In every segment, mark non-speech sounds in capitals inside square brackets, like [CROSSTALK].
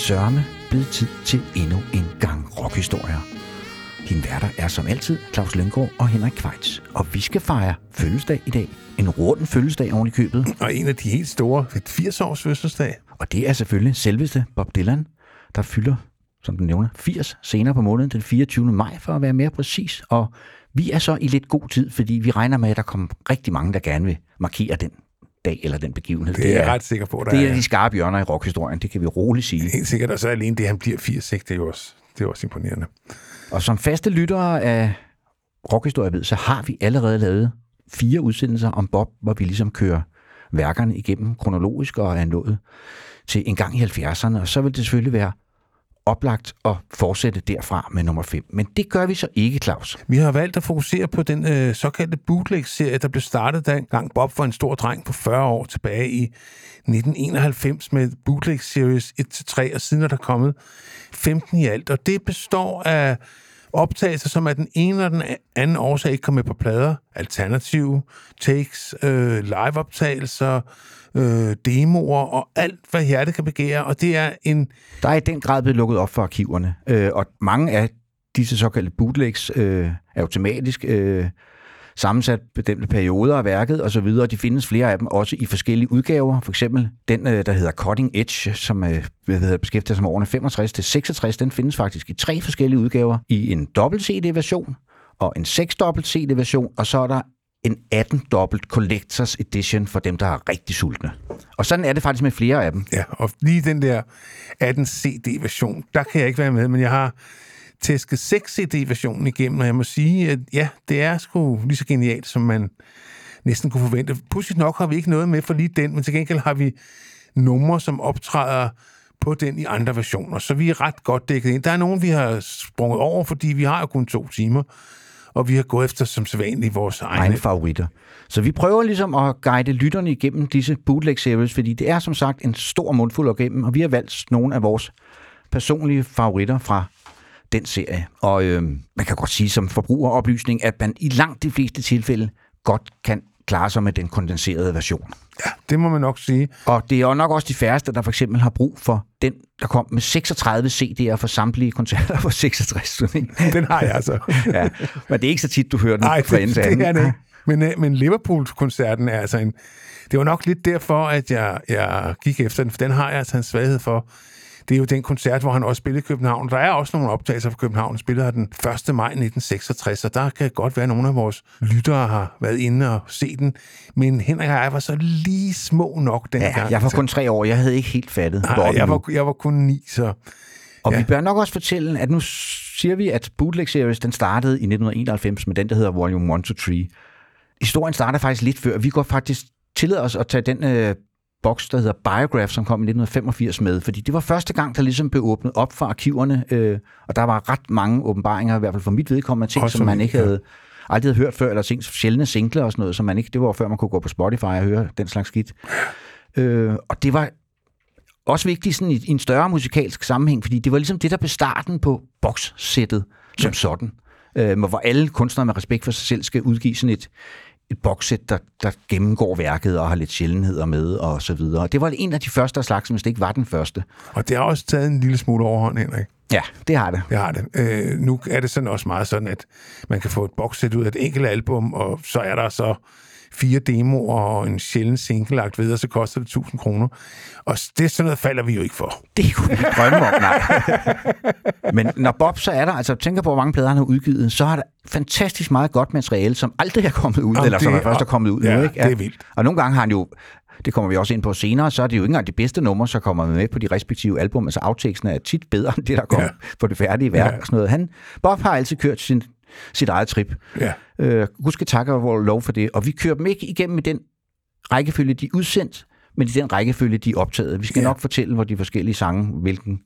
Sørme blevet tid til endnu en gang rockhistorier. Din værter er som altid Claus Lynggaard og Henrik Kvejts. Og vi skal fejre fødselsdag i dag. En rund fødselsdag oven i købet. [CLEARS THROAT] Og en af de helt store, et 80-års fødselsdag. Og det er selvfølgelig selveste Bob Dylan, der fylder, som den nævner, 80 senere på måneden, den 24. maj, for at være mere præcis. Og vi er så i lidt god tid, fordi vi regner med, at der kommer rigtig mange, der gerne vil markere den dag eller den begivenhed. Det er jeg ret sikker på, der Det er er. de skarpe hjørner i rockhistorien, det kan vi roligt sige. Helt sikkert, og så alene det, han bliver 80, ikke? det er jo også, det er også imponerende. Og som faste lyttere af rockhistorie ved, så har vi allerede lavet fire udsendelser om Bob, hvor vi ligesom kører værkerne igennem kronologisk og er nået til en gang i 70'erne. Og så vil det selvfølgelig være oplagt at fortsætte derfra med nummer 5. Men det gør vi så ikke, Claus. Vi har valgt at fokusere på den øh, såkaldte bootleg-serie, der blev startet dengang Bob var en stor dreng på 40 år tilbage i 1991 med Bootleg Series 1-3, og siden er der kommet 15 i alt. Og det består af optagelser, som af den ene og den anden årsag ikke kom med på plader, alternative takes, øh, liveoptagelser, øh, demoer og alt, hvad hjertet kan begære. Og det er en Der er i den grad blevet lukket op for arkiverne, øh, og mange af disse såkaldte bootlegs øh, er automatisk øh, sammensat bestemte perioder af værket og så videre. De findes flere af dem også i forskellige udgaver. For eksempel den, øh, der hedder Cutting Edge, som øh, beskæftiger sig med årene 65 til 66, den findes faktisk i tre forskellige udgaver. I en dobbelt CD-version og en 6 dobbelt CD-version, og så er der en 18 dobbelt Collectors Edition for dem, der er rigtig sultne. Og sådan er det faktisk med flere af dem. Ja, og lige den der 18 CD-version, der kan jeg ikke være med, men jeg har tæsket 6 CD-versionen igennem, og jeg må sige, at ja, det er sgu lige så genialt, som man næsten kunne forvente. Pudsigt nok har vi ikke noget med for lige den, men til gengæld har vi numre, som optræder på den i andre versioner, så vi er ret godt dækket ind. Der er nogen, vi har sprunget over, fordi vi har jo kun to timer, og vi har gået efter som sædvanligt vores egne. egne favoritter. Så vi prøver ligesom at guide lytterne igennem disse bootleg series, fordi det er som sagt en stor mundfuld at gennem, og vi har valgt nogle af vores personlige favoritter fra den serie. Og øh, man kan godt sige som forbrugeroplysning, at man i langt de fleste tilfælde godt kan klare sig med den kondenserede version. Ja, det må man nok sige. Og det er jo nok også de færreste, der for eksempel har brug for den, der kom med 36 CD'er for samtlige koncerter for 66 turné. [LAUGHS] Den har jeg altså. [LAUGHS] ja, men det er ikke så tit, du hører den Nej, fra ende det, det er det. [LAUGHS] Men, øh, men Liverpool-koncerten er altså en... Det var nok lidt derfor, at jeg, jeg gik efter den, for den har jeg altså en svaghed for. Det er jo den koncert, hvor han også spillede i København. Der er også nogle optagelser fra København. Han spillede her den 1. maj 1966, og der kan godt være, at nogle af vores lyttere har været inde og set den. Men Henrik og jeg var så lige små nok dengang. Ja, jeg var kun tre år. Jeg havde ikke helt fattet. Nej, jeg var, jeg var kun ni, så... Og Ja. vi bør nok også fortælle, at nu siger vi, at Bootleg Series, den startede i 1991 med den, der hedder Volume 1 to 3. Historien starter faktisk lidt før. Vi går faktisk tillader os at tage den øh, boks, der hedder Biograph, som kom i 1985 med, fordi det var første gang, der ligesom blev åbnet op for arkiverne, øh, og der var ret mange åbenbaringer, i hvert fald for mit vedkommende, ting, Også som man ikke ja. havde aldrig havde hørt før, eller ting, sjældne singler og sådan noget, som man ikke, det var før man kunne gå på Spotify og høre den slags skidt. Øh, og det var også vigtigt sådan i, i en større musikalsk sammenhæng, fordi det var ligesom det, der blev starten på bokssættet som ja. sådan. Øh, hvor alle kunstnere med respekt for sig selv skal udgive sådan et, et bokssæt, der, der gennemgår værket og har lidt sjældenheder med og så videre. Det var en af de første af slagsen, hvis det ikke var den første. Og det har også taget en lille smule overhånd, Henrik. Ja, det har det. Det har det. Øh, nu er det sådan også meget sådan, at man kan få et bokssæt ud af et enkelt album, og så er der så fire demoer og en sjælden single lagt ved, og så koster det 1000 kroner. Og det er sådan noget falder vi jo ikke for. Det kunne vi drømme om, nej. [LAUGHS] Men når Bob så er der, altså tænker på, hvor mange plader han har udgivet, så har der fantastisk meget godt materiale, som aldrig er kommet ud, Jamen, eller som det- er først er kommet ud ja, nu, ikke? det er vildt. Og nogle gange har han jo, det kommer vi også ind på senere, så er det jo ikke engang de bedste numre, så kommer med på de respektive album. Altså outtakesene er tit bedre [LAUGHS] end det, der kommer Ja. ja. på det færdige værk Ja. og sådan noget. Han, Bob har altid kørt sin, sit eget trip. Ja. Øh, Gud skal takke og lov for det. Og vi kører dem ikke igennem i den rækkefølge, de er udsendt, men i den rækkefølge, de er optaget. Vi skal Ja. nok fortælle, hvor de forskellige sange, hvilken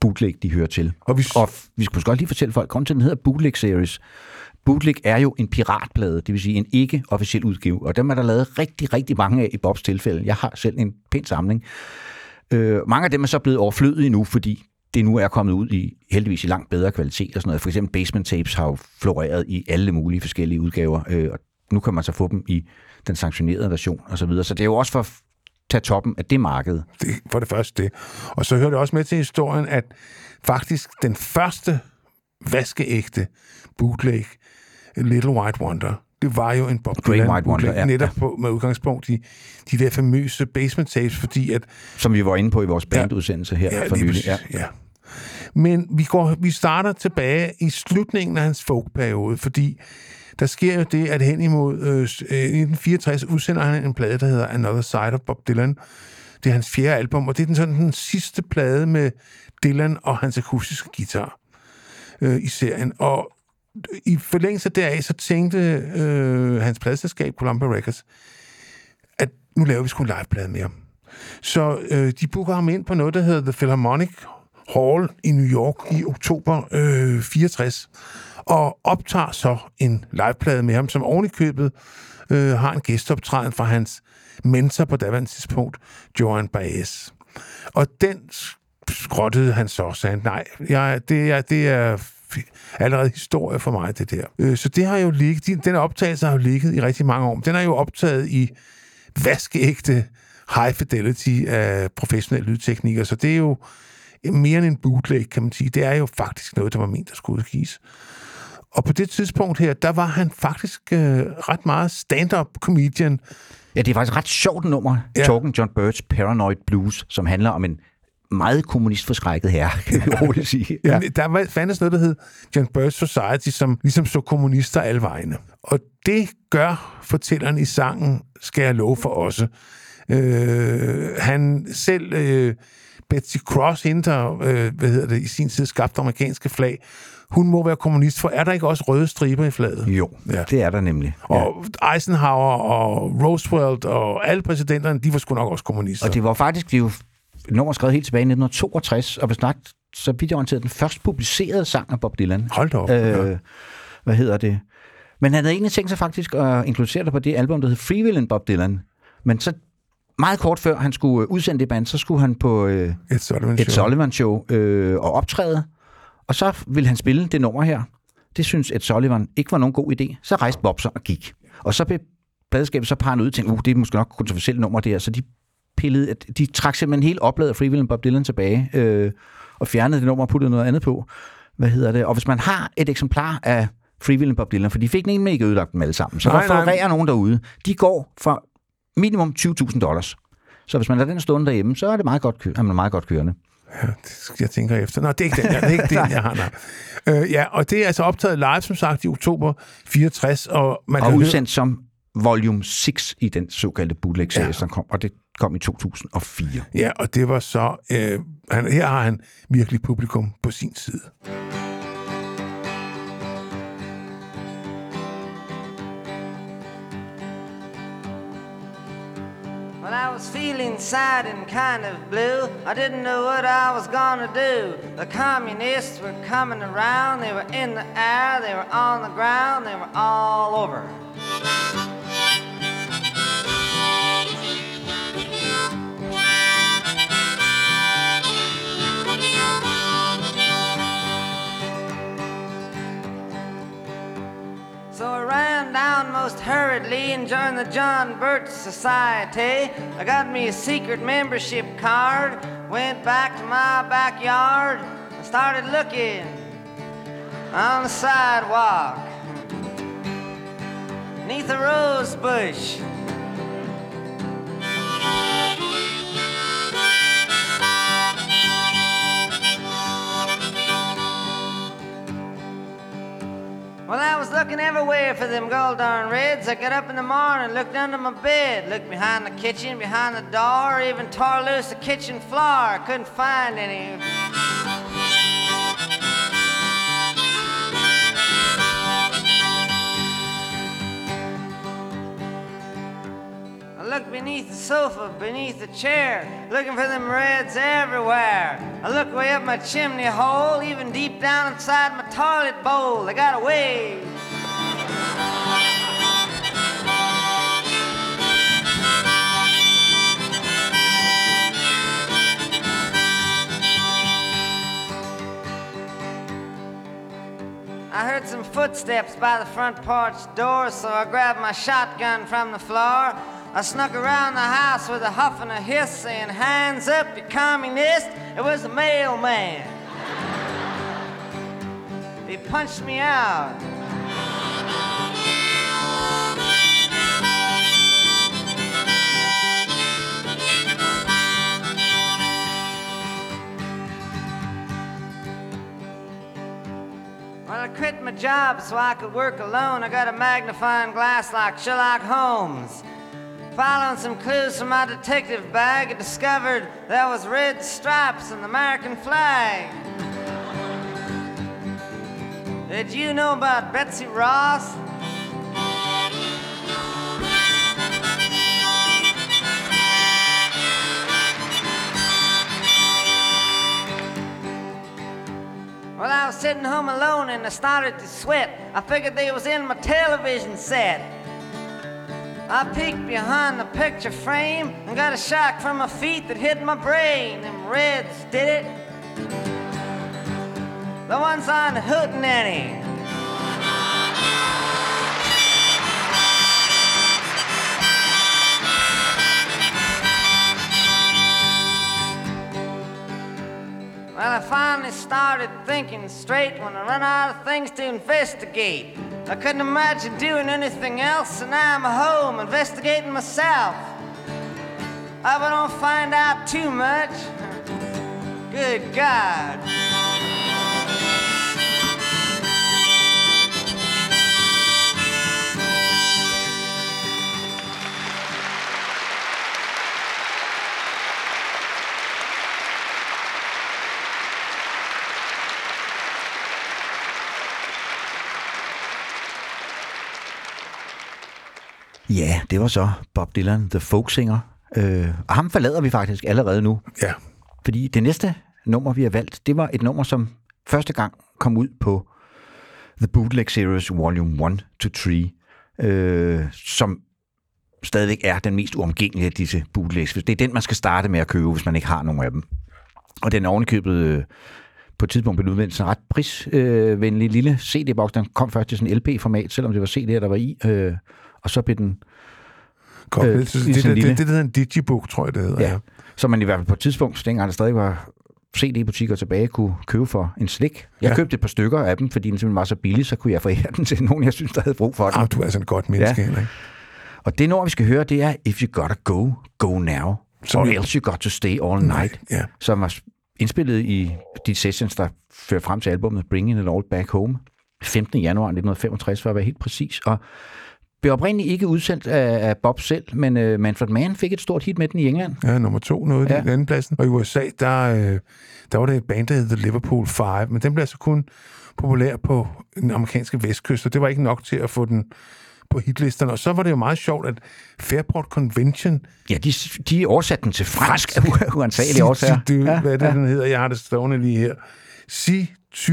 bootleg de hører til. Og vi, Og vi skulle måske godt lige fortælle folk, grund til, at den hedder Bootleg Series. Bootleg er jo en piratplade, det vil sige en ikke-officiel udgave, og dem er der lavet rigtig, rigtig mange af i Bobs tilfælde. Jeg har selv en pæn samling. Øh, mange af dem er så blevet overflødige nu, fordi det nu er kommet ud i heldigvis i langt bedre kvalitet og sådan noget. For eksempel Basement Tapes har jo floreret i alle mulige forskellige udgaver, øh, og nu kan man så få dem i den sanktionerede version og så videre. Så det er jo også for at tage toppen af det marked. det, for det første det. Og så hører det også med til historien, at faktisk den første vaskeægte bootleg, Little White Wonder, det var jo en Bob Great Dylan White Wonder, ja, netop på, med udgangspunkt i de der famøse basement tapes, fordi at Som vi var inde på i vores bandudsendelse her Ja, for nylig. præcis, ja. Men vi, går, vi starter tilbage i slutningen af hans folkperiode, fordi der sker jo det, at hen imod øh, s- øh, 1964 udsender han en plade, der hedder Another Side of Bob Dylan. Det er hans fjerde album, og det er den, sådan, den sidste plade med Dylan og hans akustiske guitar øh, i serien. Og i forlængelse deraf, så tænkte øh, hans pladselskab, Columbia Records, at nu laver vi sgu en liveplade med ham. Så øh, de booker ham ind på noget, der hedder The Philharmonic Hall i New York i oktober øh, 64, og optager så en liveplade med ham, som oven i købet øh, har en gæsteoptræden fra hans mentor på daværende tidspunkt, Joan Baez. Og den skrottede han så, sagde han, nej, jeg, det, er, det er allerede historie for mig, det der. Øh, så det har jo ligget, de- den optagelse har jo ligget i rigtig mange år. Den er jo optaget i vaskeægte high fidelity af professionelle lydteknikere, så det er jo mere end en bootleg, kan man sige. Det er jo faktisk noget, der var ment, der skulle udgives. Og på det tidspunkt her, der var han faktisk øh, ret meget stand-up comedian. Ja, det er faktisk et ret sjovt nummer, Ja. Talking John Birch Paranoid Blues, som handler om en meget kommunistforskrækket herre, kan vi [LAUGHS] roligt sige. Ja. Der fandtes noget, der hed John Birch Society, som ligesom så kommunister alle vegne. Og det gør fortælleren i sangen, skal jeg love for også. Øh, han selv, øh, Betsy Cross, hende der, øh, hvad hedder det, i sin tid skabte amerikanske flag, hun må være kommunist, for er der ikke også røde striber i flaget? Jo, Ja. det er der nemlig. Ja. Og Eisenhower og Roosevelt og alle præsidenterne, de var sgu nok også kommunister. Og det var faktisk, er jo et nummer skrevet helt tilbage i 1962, og hvis nok, så vidt jeg orienteret, den først publicerede sang af Bob Dylan. Hold da op. ja. Øh, hvad hedder det? Men han havde egentlig tænkt sig faktisk at inkludere det på det album, der hed Free Will Bob Dylan. Men så meget kort før han skulle udsende det band, så skulle han på øh, Et Sullivan et Show. Sullivan Show øh, og optræde. Og så ville han spille det nummer her. Det synes Ed Sullivan ikke var nogen god idé. Så rejste Bob sig og gik. Og så blev pladeskabet så parret ud og tænkte, uh, det er måske nok et kontroversielt nummer det her. Så de pillede, at de trak simpelthen helt opladet af Free Will Bob Dylan tilbage, øh, og fjernede det nummer og puttede noget andet på. Hvad hedder det? Og hvis man har et eksemplar af Free Will Bob Dylan, for de fik den ikke med ikke ødelagt dem alle sammen, så Nej, der florerer nogen derude. De går for minimum 20.000 dollars. Så hvis man lader den stående derhjemme, så er det meget godt, er man meget godt kørende. Ja, det skal jeg tænker efter. Nå, det er ikke den, jeg, det er ikke [LAUGHS] den, jeg har. Nej. Øh, ja, og det er altså optaget live, som sagt, i oktober 64, og man og kan høre, udsendt som volume 6 i den såkaldte bootleg-serie, Ja. ja. som kom, og det kom i 2004. ja, og det var så, øh, han, her har han virkelig publikum på sin side. Well, I was feeling sad and kind of blue. I didn't know what I was gonna do. The communists were coming around. They were in the air, they were on the ground, they were all over. So I ran down most hurriedly and joined the John Birch Society. I got me a secret membership card, went back to my backyard, and started looking on the sidewalk. Neath a rose bush. Well, I was looking everywhere for them gold darn reds. I got up in the morning, looked under my bed, looked behind the kitchen, behind the door, even tore loose the kitchen floor. I couldn't find any. Look beneath the sofa, beneath the chair, looking for them reds everywhere. I look way up my chimney hole, even deep down inside my toilet bowl. They got away. I heard some footsteps by the front porch door, so I grabbed my shotgun from the floor. I snuck around the house with a huff and a hiss, saying, Hands up, you communist! It was the mailman. He punched me out. Well, I quit my job so I could work alone. I got a magnifying glass like Sherlock Holmes. Following some clues from my detective bag, I discovered there was red stripes on the American flag. Did you know about Betsy Ross? Well, I was sitting home alone and I started to sweat. I figured they was in my television set. I peeked behind the picture frame and got a shock from my feet that hit my brain. Them reds did it. The ones on Hootenanny. Well, I finally started thinking straight when I run out of things to investigate. I couldn't imagine doing anything else, and now I'm home investigating myself. I don't find out too much. Good God. Ja, det var så Bob Dylan, The Folk Singer. Øh, og ham forlader vi faktisk allerede nu, Ja. fordi det næste nummer, vi har valgt, det var et nummer, som første gang kom ud på The Bootleg Series Volume 1-3, øh, som stadigvæk er den mest uomgængelige af disse bootlegs. Det er den, man skal starte med at købe, hvis man ikke har nogen af dem. Og den er ovenikøbet øh, på et tidspunkt blev udvendt en ret prisvenlig øh, lille CD-boks. Den kom først i sådan en LP-format, selvom det var CD'er, der var i. Øh, og så blev den Godt, Øh, det, det, det, en det, det, hedder en digibook, tror jeg, det hedder. Ja. Så man i hvert fald på et tidspunkt, dengang der stadig var CD-butikker tilbage, kunne købe for en slik. Jeg Ja. ja. købte et par stykker af dem, fordi den simpelthen var så billig, så kunne jeg forære den til nogen, jeg synes, der havde brug for den. Ah, du er sådan et godt menneske, Ja. Henrik. Og det nummer, vi skal høre, det er If You Gotta Go, Go Now. Som Or jo- Else You Got To Stay All Night. Ja. Som var indspillet i de sessions, der førte frem til albumet Bringing It All Back Home. 15. januar 1965, for at være helt præcis. Og blev oprindeligt ikke udsendt af, af Bob selv, men uh, Manfred Mann fik et stort hit med den i England. Ja, nummer to nåede ja. Den anden pladsen. Og i USA, der, øh, der var det et band, der hed The Liverpool Five, men den blev altså kun populær på den amerikanske vestkyst, og det var ikke nok til at få den på hitlisterne. Og så var det jo meget sjovt, at Fairport Convention... Ja, de, de oversatte den til fransk u- [LAUGHS] uansagelige årsager. Tu, Ja, hvad er det, ja. den hedder? Jeg har det stående lige her. Si tu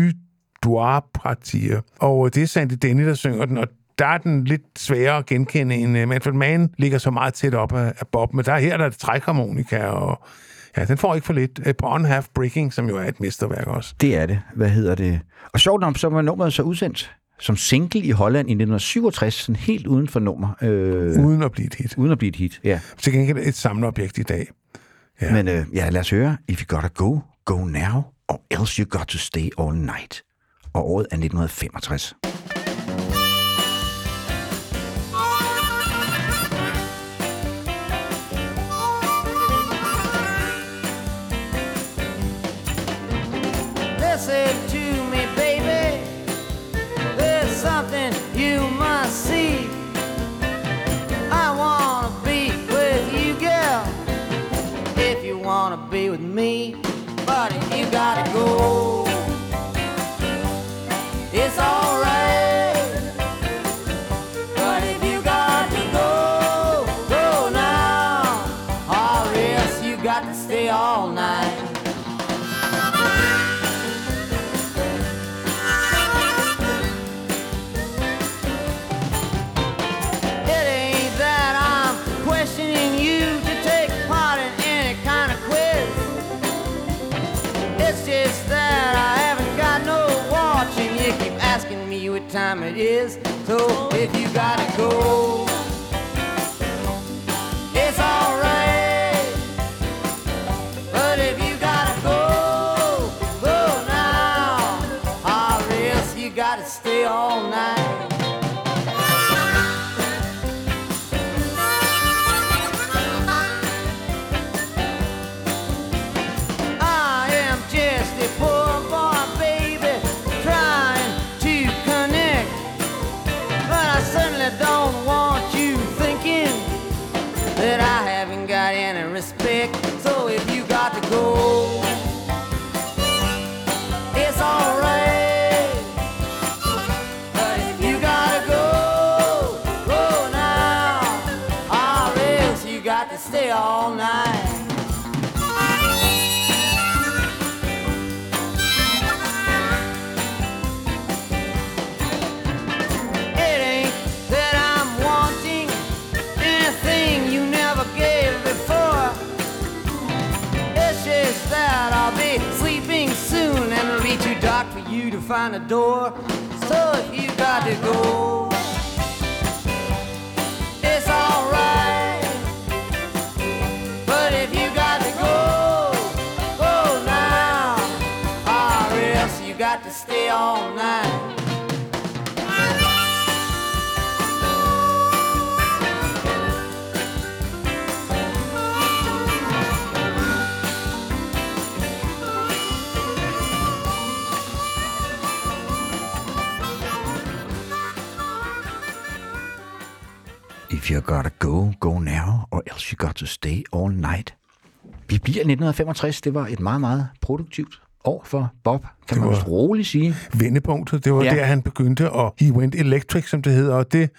dois partir. Og det er Sandy Denny, der synger den, og der er den lidt sværere at genkende end uh, Manfred Mann ligger så meget tæt op af, af Bob, men der, her der er det trækharmonika, og ja, den får ikke for lidt. Uh, på On Half Breaking, som jo er et mesterværk også. Det er det. Hvad hedder det? Og sjovt nok, så var nummeret så udsendt som single i Holland i 1967, sådan helt uden for nummer. Øh, Uden at blive et hit. uden at blive et hit, ja. Til gengæld et samleobjekt i dag. ja. Men øh, ja, lad os høre. If you gotta go, go now, or else you got to stay all night. Og året er 1965. Me, it is. So if you gotta go, find a door. So you got to go, all night. Vi bliver i 1965. Det var et meget, meget produktivt år for Bob, kan Det man vist roligt sige. vendepunktet. Det var Ja. der, han begyndte, og he went electric, som det hedder, og det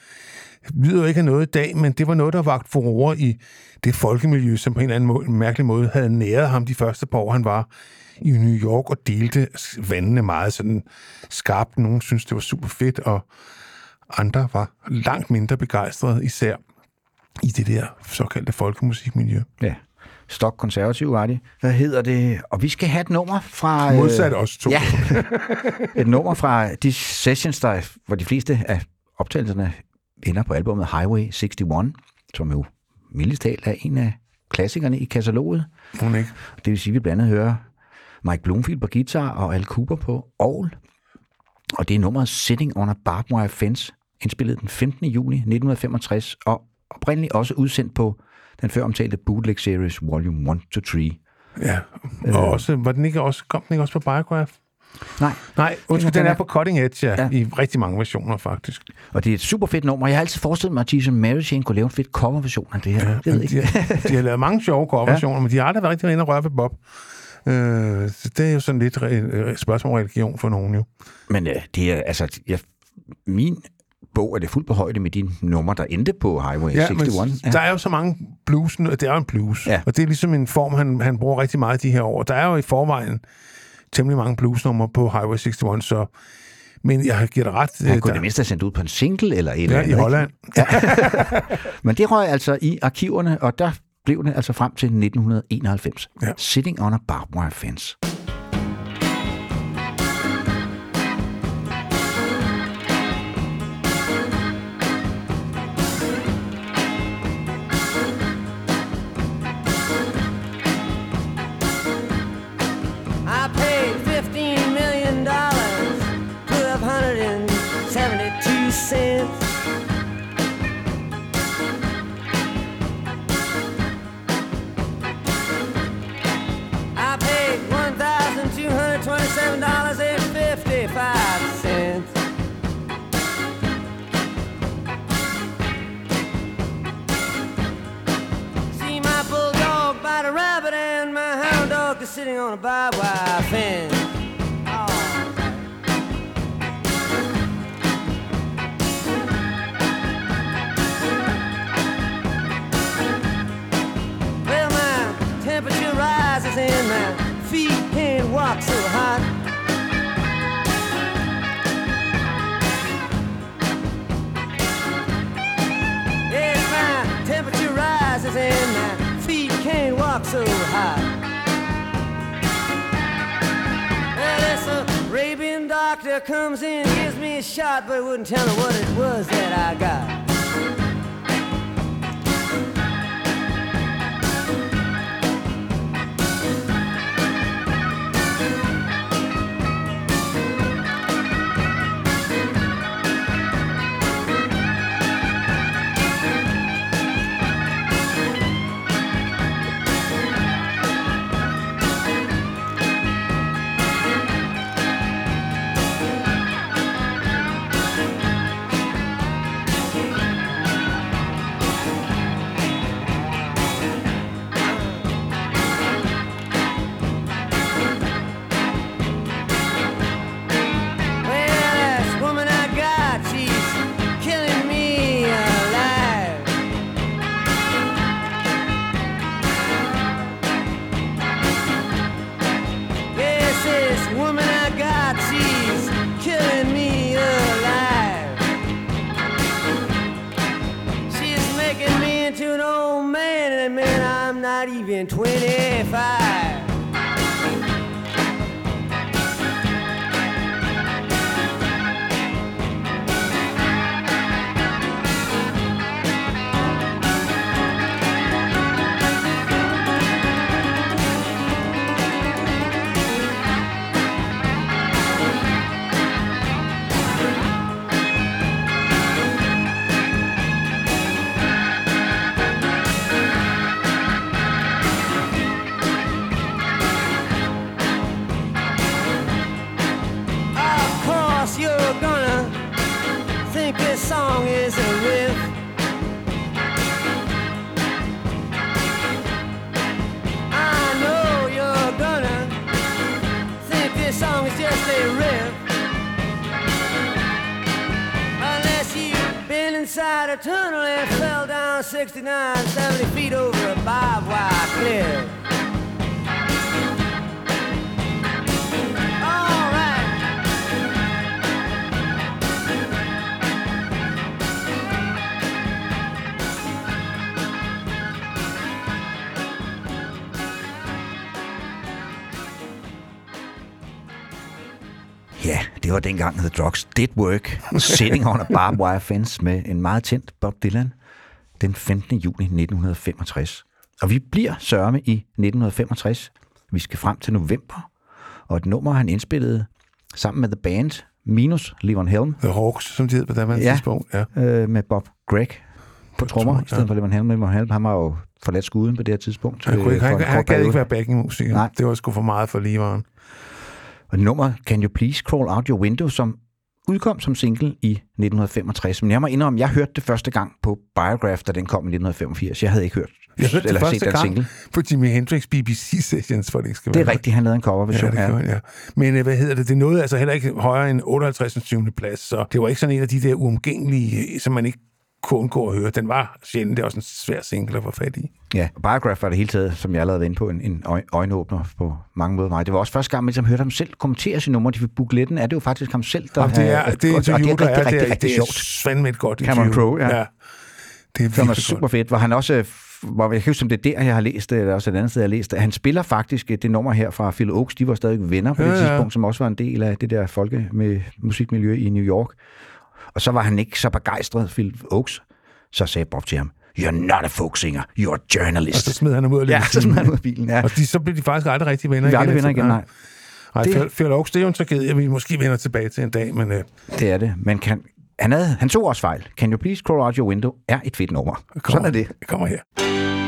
lyder ikke af noget i dag, men det var noget, der vagt furore i det folkemiljø, som på en eller anden måde, mærkelig måde havde næret ham de første par år, han var i New York og delte vandene meget sådan skarpt. Nogle synes det var super fedt, og andre var langt mindre begejstrede, især i det der såkaldte folkemusikmiljø. Ja. Stok konservativ var det. Hvad hedder det? Og vi skal have et nummer fra... øh, Modsat os to. Ja, [LAUGHS] et nummer fra de sessions, der, hvor de fleste af optagelserne ender på albumet Highway 61, som jo mildest talt er en af klassikerne i kataloget. Hun ikke. Det vil sige, at vi blandt andet hører Mike Bloomfield på guitar og Al Cooper på orgel. Og det er nummeret Sitting on a Barbed Wire Fence, indspillet den 15. juni 1965, og oprindeligt også udsendt på den før omtalte Bootleg Series Volume 1-3. Ja, og også, var den ikke også, kom den ikke også på Biograph? Nej, Nej, undskyld, den den er- på Cutting Edge, ja, Ja. i rigtig mange versioner faktisk. og det er et super fedt nummer. Jeg har altid forestillet mig, at Jesus Mary Chain kunne lave en fedt coverversion af det her. Ja, jeg ved ikke. de, har, de har lavet mange sjove coverversioner, ja. men de har aldrig været rigtig inde og røre ved Bob. Øh, så det er jo sådan lidt et spørgsmål om religion for nogen jo. Men øh, det er, altså, jeg, min bog er det fuldt på højde med de numre, der endte på Highway Ja, 61. men der er jo så mange blues, det er jo en blues, Ja. og det er ligesom en form, han, han bruger rigtig meget de her år. Der er jo i forvejen temmelig mange bluesnumre på Highway 61, så men jeg giver dig ret. Han øh, kunne der- det mindste have sendt ud på en single eller et eller ja, andet. i? Holland. [LAUGHS] Men det røg altså i arkiverne, og der blev det altså frem til 1991. Ja. Sitting on a barbed wire fence. Seventy-two. I paid one thousand two hundred twenty-seven dollars and fifty-five cents. See my bulldog bite a rabbit and my hound dog is sitting on a barbed wire fence. Hot. Yes, my temperature rises and my feet can't walk so high. Well, this Arabian doctor comes in, gives me a shot, but wouldn't tell me what it was that I got. in 25. A tunnel and fell down 69, 70 feet over a barbed wire cliff. Det var dengang The Drugs Did Work. Sitting on a barbed wire fence med en meget tændt Bob Dylan den 15. juni 1965. Og vi bliver sørme i 1965. Vi skal frem til november. Og et nummer, han indspillede sammen med The Band, minus Levon Helm, The Hawks, som de hed på daværende Ja. tidspunkt. Ja. øh, med Bob Gregg på trommer, i stedet for Levon Helm. Levon Helm, han var jo forladt skuden på det her tidspunkt. Han, kunne ikke, øh, han, for en han kort gad ikke være backingmusiker. Nej. Det var sgu for meget for Liveren. Og nummeret Can You Please Crawl Out Your Window, som udkom som single i 1965. Men jeg må indrømme, jeg hørte det første gang på Biograph, da den kom i 1985. Jeg havde ikke hørt Jeg hørte det eller set første den gang single. på Jimi Hendrix BBC Sessions, for det ikke skal Det være er rigtigt, han lavede en coverversion. Ja, det gjorde ja. Men øh, hvad hedder det? Det nåede altså heller ikke højere end 58. 20. plads, så det var ikke sådan en af de der uomgængelige, som man ikke kunne undgå at høre. Den var sjældent. Det er også en svær single at få fat i. Ja, og Biograph var det hele taget, som jeg allerede var inde på, en, en øj- øjenåbner på mange måder. Mig. Det var også første gang, man ligesom hørte ham selv kommentere sine numre. De bukletten er det jo faktisk ham selv, der Og det er, det og det er rigtig, der er, rigtig, det er, rigtig det sjovt. er fandme et godt Cameron. Crowe, ja. Det er Det var virkelig super godt. fedt, hvor han også, hvor jeg kan huske, om det er der, jeg har læst det, eller også et andet sted, jeg har læst det. Han spiller faktisk øh, det nummer her fra Phil Oaks. De var stadig venner på Ja, det ja. tidspunkt, som også var en del af det der folke med musikmiljø i New York. Og så var han ikke så begejstret, Phil Oaks. Så sagde Bob til ham, You're not a folk singer, you're a Og journalist. så smed han ham ud af ja, så smed han ud af bilen. Ja. Og de, så blev de faktisk aldrig rigtig venner Vi er aldrig venner igen, nej. Nej, Det-. Phil Oaks, det er jo en tragedie, vi måske vender tilbage til en dag, men øh, Det er det. Men kan, han, havde, han tog også fejl. Can You Please Crawl Out Your Window er et fedt nummer. Sådan er det. det kommer her.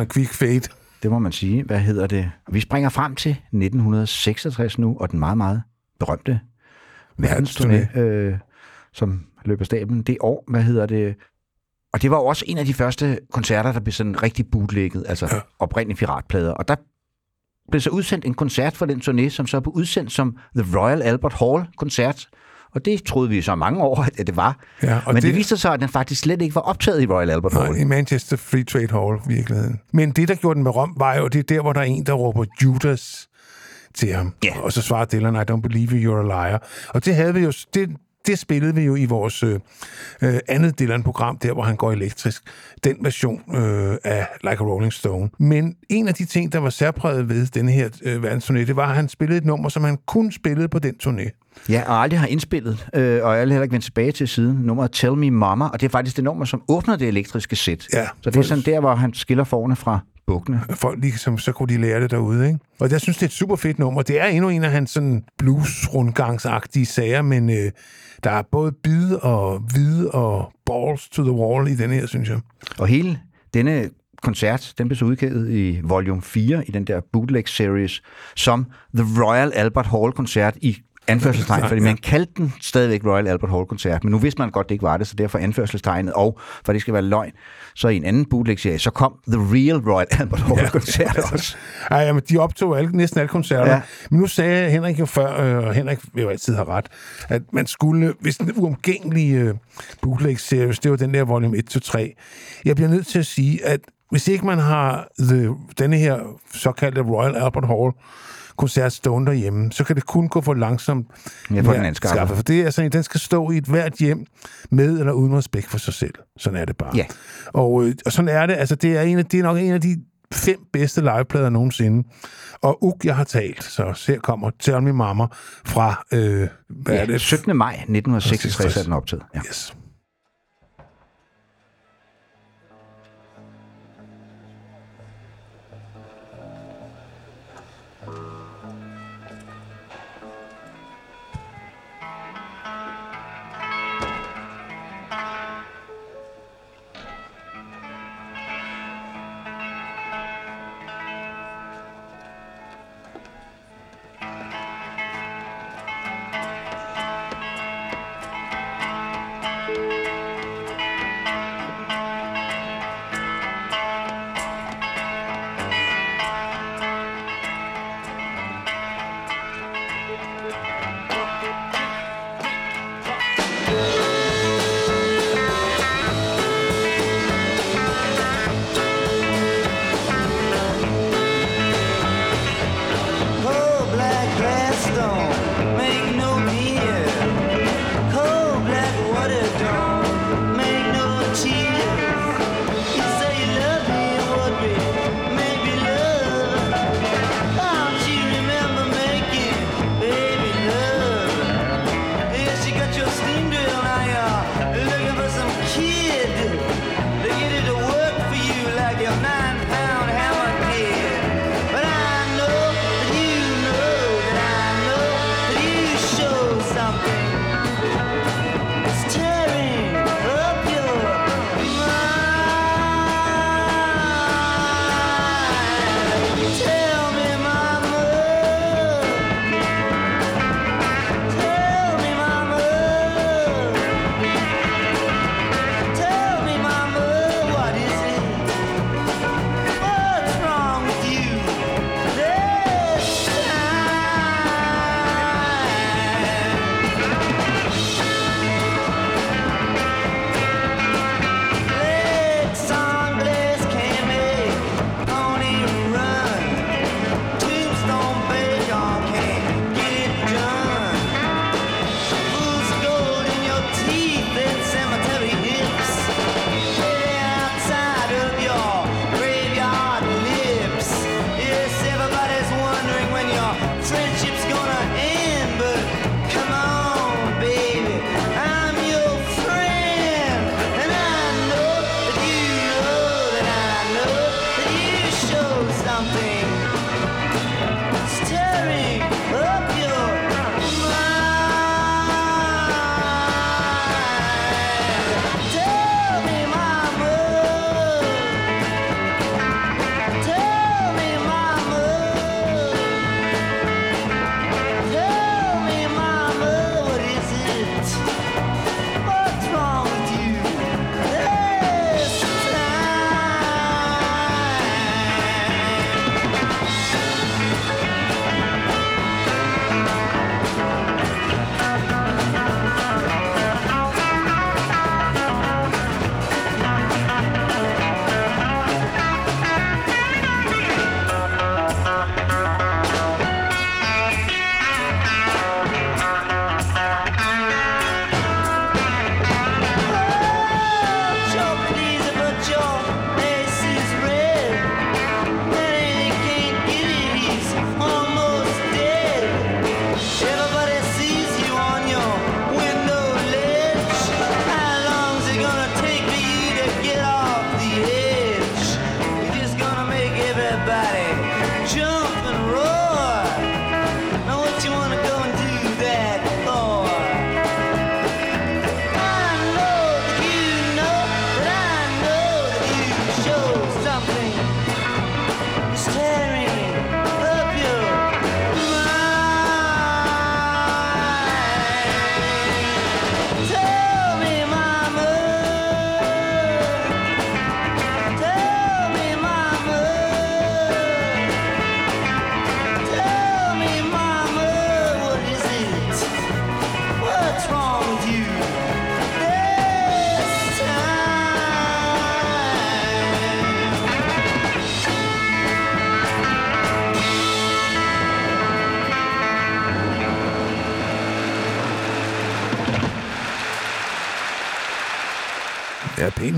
Var en quick fade. det må man sige. Hvad hedder det? Vi springer frem til 1966 nu, og den meget, meget berømte verdensturné, øh, som løber staben det år. Hvad hedder det? Og det var jo også en af de første koncerter, der blev sådan rigtig bootlægget, altså ja. oprindelige piratplader. Og der blev så udsendt en koncert for den turné, som så blev udsendt som The Royal Albert Hall-koncert. Og det troede vi så mange år, at det var. Ja, og Men det, det- viste sig, at den faktisk slet ikke var optaget i Royal Albert Hall. Nej, i Manchester Free Trade Hall, i virkeligheden. Men det, der gjorde den med Rom, var jo, det er der, hvor der er en, der råber Judas til ham. Ja. Og så svarer Dylan, I don't believe you, you're a liar. Og det havde vi jo, det, det spillede vi jo i vores øh, øh, andet Dylan-program, der hvor han går elektrisk. Den version øh, af Like a Rolling Stone. Men en af de ting, der var særpræget ved denne her øh, verdensturné, det var, at han spillede et nummer, som han kun spillede på den turné. Ja, og aldrig har indspillet, øh, og aldrig heller ikke vendt tilbage til siden. Nummeret Tell Me Mama, og det er faktisk det nummer, som åbner det elektriske sæt. Ja, Så det er sådan der, hvor han skiller forne fra bukkene. folk ligesom, så kunne de lære det derude, ikke? Og jeg synes, det er et super fedt nummer. Det er endnu en af hans sådan blues-rundgangsagtige sager, men øh, der er både bid og vid og balls to the wall i den her, synes jeg. Og hele denne koncert, den blev så udgivet i volume 4 i den der bootleg series, som The Royal Albert Hall-koncert i anførselstegn, fordi man kaldte den stadigvæk Royal Albert Hall-koncert, men nu vidste man godt, det ikke var det, så derfor anførselstegnet, og for det skal være løgn, så i en anden bootleg-serie, så kom The Real Royal [LAUGHS] Albert Hall-koncert også. [LAUGHS] Ej, jamen, de optog alle, næsten alle koncerter. Ja. Ja. Men nu sagde Henrik jo før, øh, og Henrik vil jo altid have ret, at man skulle, hvis den uomgængelige øh, bootleg-series, det var den der volume 1-3, jeg bliver nødt til at sige, at hvis ikke man har the, denne her såkaldte Royal Albert Hall koncert stående derhjemme, så kan det kun gå for langsomt. Ja, for den anskaffe. skaffe. For det er sådan, en, den skal stå i et hvert hjem med eller uden respekt for sig selv. Sådan er det bare. Ja. Og, øh, og sådan er det. Altså, det er, en af, det er nok en af de fem bedste liveplader nogensinde. Og uk, jeg har talt, så her kommer Tell Me Mama fra, øh, hvad er Ja, det? 17. maj 1966 er den optaget. Ja. Yes.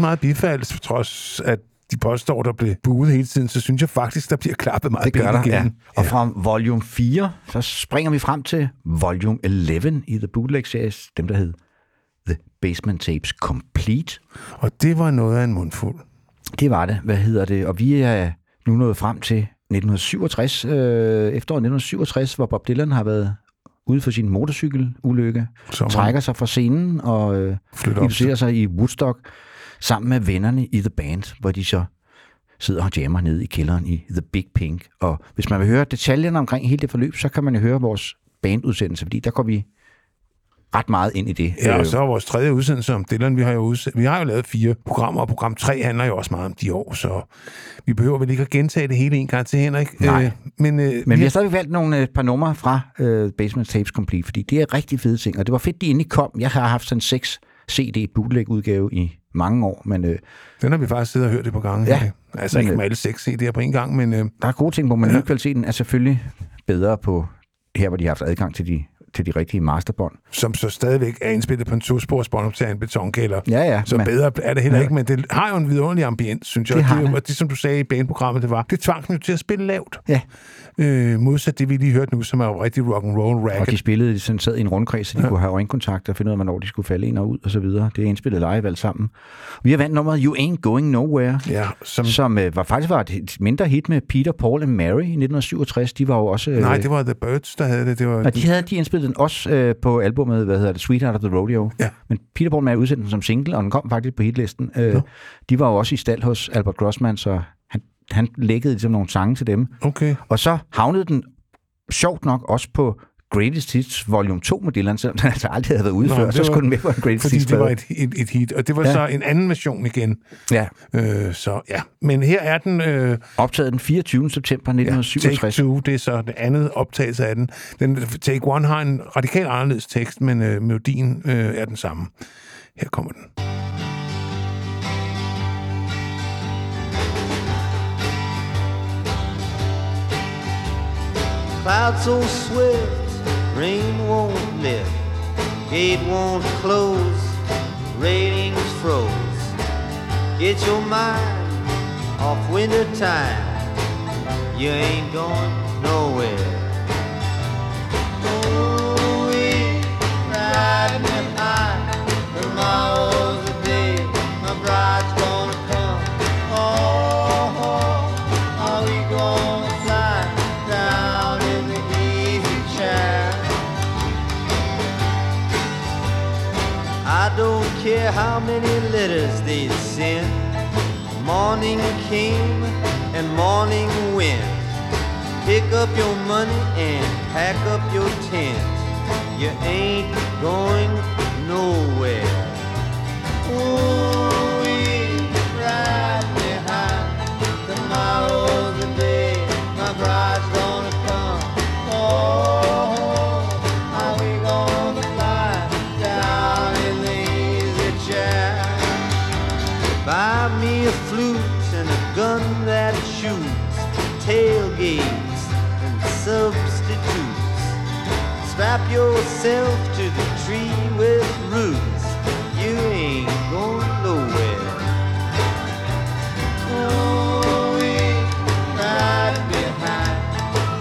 Meget bifald, trods at de påstår, der blev buet hele tiden, så synes jeg faktisk, der bliver klappet meget Det gør der, igen. ja. Og fra volume 4, så springer vi frem til volume 11 i The Bootleg Series, dem der hed The Basement Tapes Complete. Og det var noget af en mundfuld. Det var det. Hvad hedder det? Og vi er nu nået frem til 1967, øh, efteråret 1967, hvor Bob Dylan har været ude for sin motorcykelulykke, Som trækker sig fra scenen og øh, sig i Woodstock sammen med vennerne i The Band, hvor de så sidder og jammer nede i kælderen i The Big Pink. Og hvis man vil høre detaljerne omkring hele det forløb, så kan man jo høre vores bandudsendelse, fordi der går vi ret meget ind i det. Ja, og Øh, så er vores tredje udsendelse om Dylan. Vi har, jo udsendt, vi har jo lavet fire programmer, og program 3 handler jo også meget om de år, så vi behøver vel ikke at gentage det hele en gang til, Henrik. Nej. Øh, men øh, Men vi har stadig valgt nogle øh, par numre fra øh, Basement Tapes Complete, fordi det er rigtig fede ting, og det var fedt, de endelig kom. Jeg har haft sådan 6 CD bootleg udgave i mange år, men øh, den har vi faktisk siddet og hørt et par gange. Ja. Altså Men, ikke øh, med alle seks CD'er på en gang, men øh, der er gode ting på, men ja. lydkvaliteten er selvfølgelig bedre på her, hvor de har haft adgang til de, til de rigtige masterbånd. som så stadigvæk er indspillet på en tospors i en betonkælder. Ja, ja. Så men, bedre er det heller Ja. ikke, men det har jo en vidunderlig ambiens, synes jeg. Det Og har det, det. og det, som du sagde i baneprogrammet, det var, det tvang dem til at spille lavt. Ja. Øh, modsat det, vi lige hørte nu, som er jo rigtig rock and roll Og racket. de spillede sådan sad i en rundkreds, så de ja. kunne have øjenkontakt og finde ud af, hvornår de skulle falde ind og ud og så videre. Det er indspillet live alt sammen. Vi har vandt nummeret You Ain't Going Nowhere, Ja, som, som øh, var faktisk var et mindre hit med Peter, Paul and Mary i 1967. De var jo også... Øh, nej, det var The Birds, der havde det. det var, Og de havde de indspillet den også øh, på albumet, hvad hedder det, Sweetheart of the Rodeo. Ja. Men Peter Paul Mary udsendte den som single, og den kom faktisk på hitlisten. Øh, de var jo også i stald hos Albert Grossman, så han, han læggede ligesom nogle sange til dem. Okay. Og så havnede den sjovt nok også på Greatest Hits Volume 2 med Dylan, selvom den altså aldrig havde været ude Nå, før. det Så var- skulle den med på en Greatest Fordi Hits det var et, et, et hit, og det var Ja. så en anden version igen. Ja, Øh, så ja, men her er den... Øh, optaget den 24. september ja, Take 1967. Two, det er så det andet optagelse af den. den. Take One har en radikalt anderledes tekst, men øh, melodien øh, er den samme. Her kommer den. Clouds so swift, rain won't lift, gate won't close, ratings froze. Get your mind off winter time, you ain't going nowhere. Care how many letters they send. Morning came and morning went. Pick up your money and pack up your tent. You ain't going nowhere. Ooh, ride behind. Tomorrow's the day my bride's Strap yourself to the tree with roots. You ain't going nowhere. Oh, we ride behind.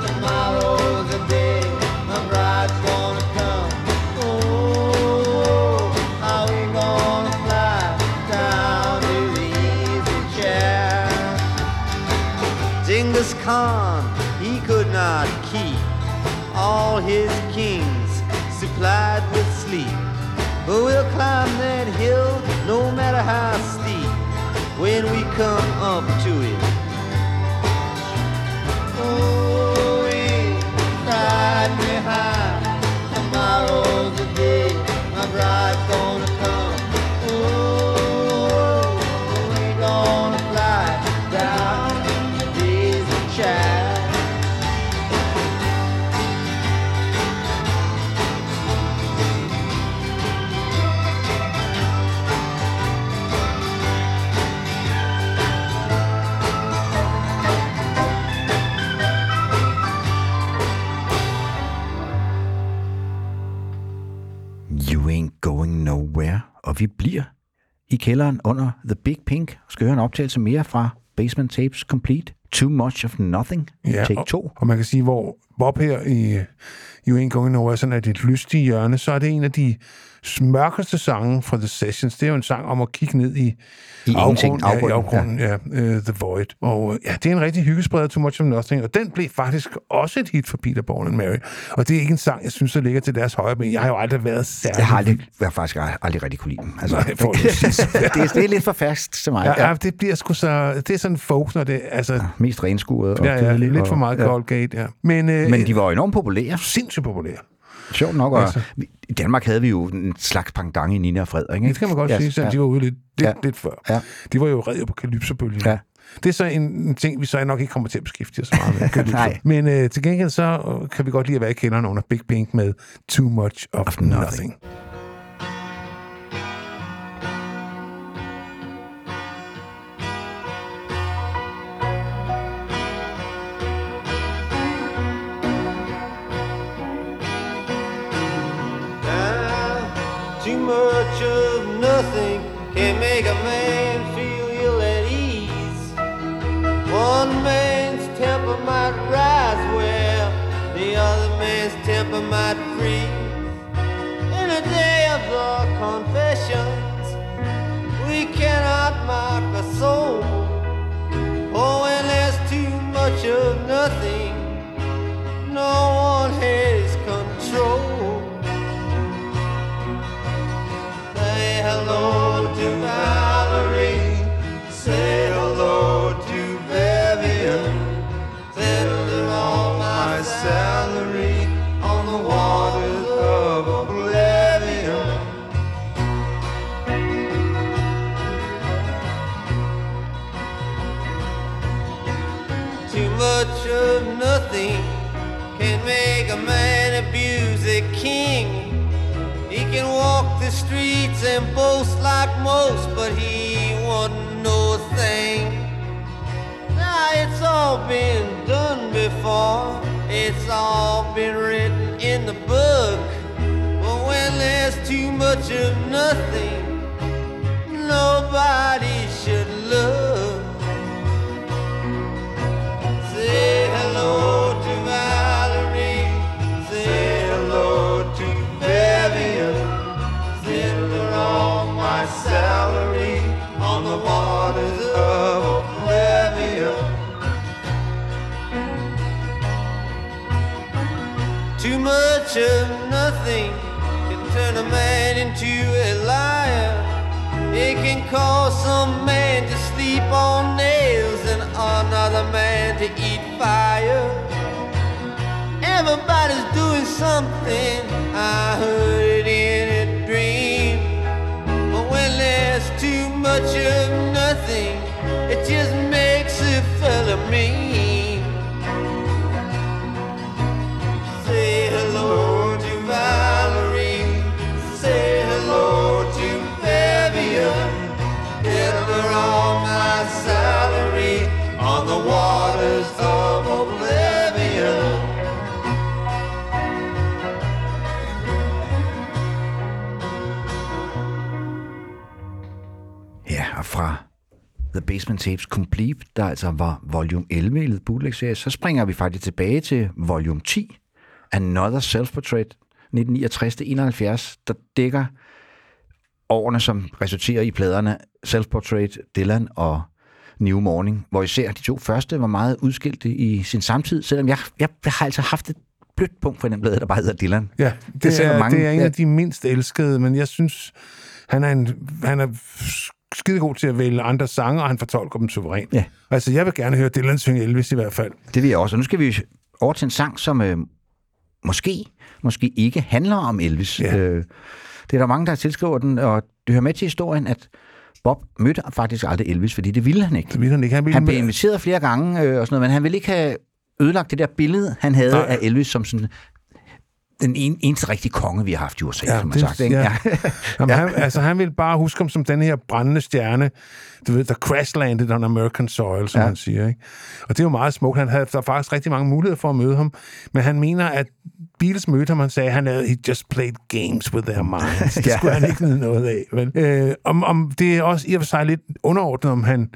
Tomorrow's the day my bride's gonna come. Oh, are we gonna fly down to the easy chair? Genghis Khan, he could not keep all his when we come up to it. Vi bliver i kælderen under The Big Pink. Skal høre en optagelse mere fra Basement Tapes Complete. Too Much of Nothing. Take og, 2. Og man kan sige, hvor Bob her i You Ain't Going Nowhere sådan er det lystige hjørne, så er det en af de mørkeste sange fra The Sessions. Det er jo en sang om at kigge ned i, I ingenting, afgrunden, ja, i afgrunden, afgrunden, ja, ja uh, The Void. Og uh, ja, det er en rigtig hyggespreder, Too Much of Nothing, og den blev faktisk også et hit for Peter, Paul and Mary. Og det er ikke en sang, jeg synes, der ligger til deres højre ben. Jeg har jo aldrig været særlig... Jeg har, aldrig, jeg har faktisk aldrig, aldrig rigtig kunne lide dem. Altså, Nej, sige. [LAUGHS] det, er, det er lidt for fast til mig. Ja, ja, det bliver sgu så... Det er sådan folk, når det... Altså, Mest renskuret og ja, ja, lidt for og- meget ja. Colgate, ja. Men, øh, Men de var jo enormt populære. sindssygt populære. Sjovt nok. Og Altså. I Danmark havde vi jo en slags pangdang i Nina og Frederik. Ikke? Det kan man godt ja, sige, så ja. de var ude lidt, lidt, Ja. lidt før. Ja. De var jo reddet på kalypsobølgen. Ja. Det er så en, en ting, vi så nok ikke kommer til at beskæftige os meget med. [LAUGHS] Nej. Men øh, til gengæld så øh, kan vi godt lide at være i kælderen under Big Pink med Too Much of, Of nothing. Nothing. Might and boast like most, but he know a thing. Now it's all been done before, it's all been written in the book. But when there's too much of nothing, much of nothing can turn a man into a liar. It can cause some man to sleep on nails and another man to eat fire. Everybody's doing something. I heard Basement Tapes Complete, der altså var volume 11 i Bootleg-serie, så springer vi faktisk tilbage til volume 10, Another Self-Portrait, 1969-71, der dækker årene, som resulterer i pladerne Self-Portrait, Dylan og New Morning, hvor især de to første var meget udskilte i sin samtid, selvom jeg, jeg, jeg har altså haft et blødt punkt for den blade, der bare hedder Dylan. Ja, det, det, er, mange- det er en af de mindst elskede, men jeg synes, han er, en, han er skidegod til at vælge andre sange, og han fortolker dem suverænt. Ja. Altså, jeg vil gerne høre Dylan synge Elvis i hvert fald. Det vil jeg også. Og nu skal vi over til en sang, som øh, måske, måske ikke handler om Elvis. Ja. Øh, det er der mange, der tilskriver den, og det hører med til historien, at Bob mødte faktisk aldrig Elvis, fordi det ville han ikke. Det vil han ikke. Han, ville Han blev inviteret flere gange øh, og sådan noget, men han ville ikke have ødelagt det der billede, han havde Nej. af Elvis som sådan den en, eneste rigtige konge, vi har haft i USA, Ja, som man det- sagt. Ikke? ja. [LAUGHS] Jamen, han, altså, han vil bare huske ham som den her brændende stjerne, du ved, der crash landed on American soil, som Ja. ja. han siger. Ikke? Og det er jo meget smukt. Han havde der er faktisk rigtig mange muligheder for at møde ham, men han mener, at Beatles mødte ham, han sagde, han havde he just played games with their minds. [LAUGHS] Det Ja. skulle han ikke vide noget af. Men, øh, om, om det er også i og for sig lidt underordnet, om han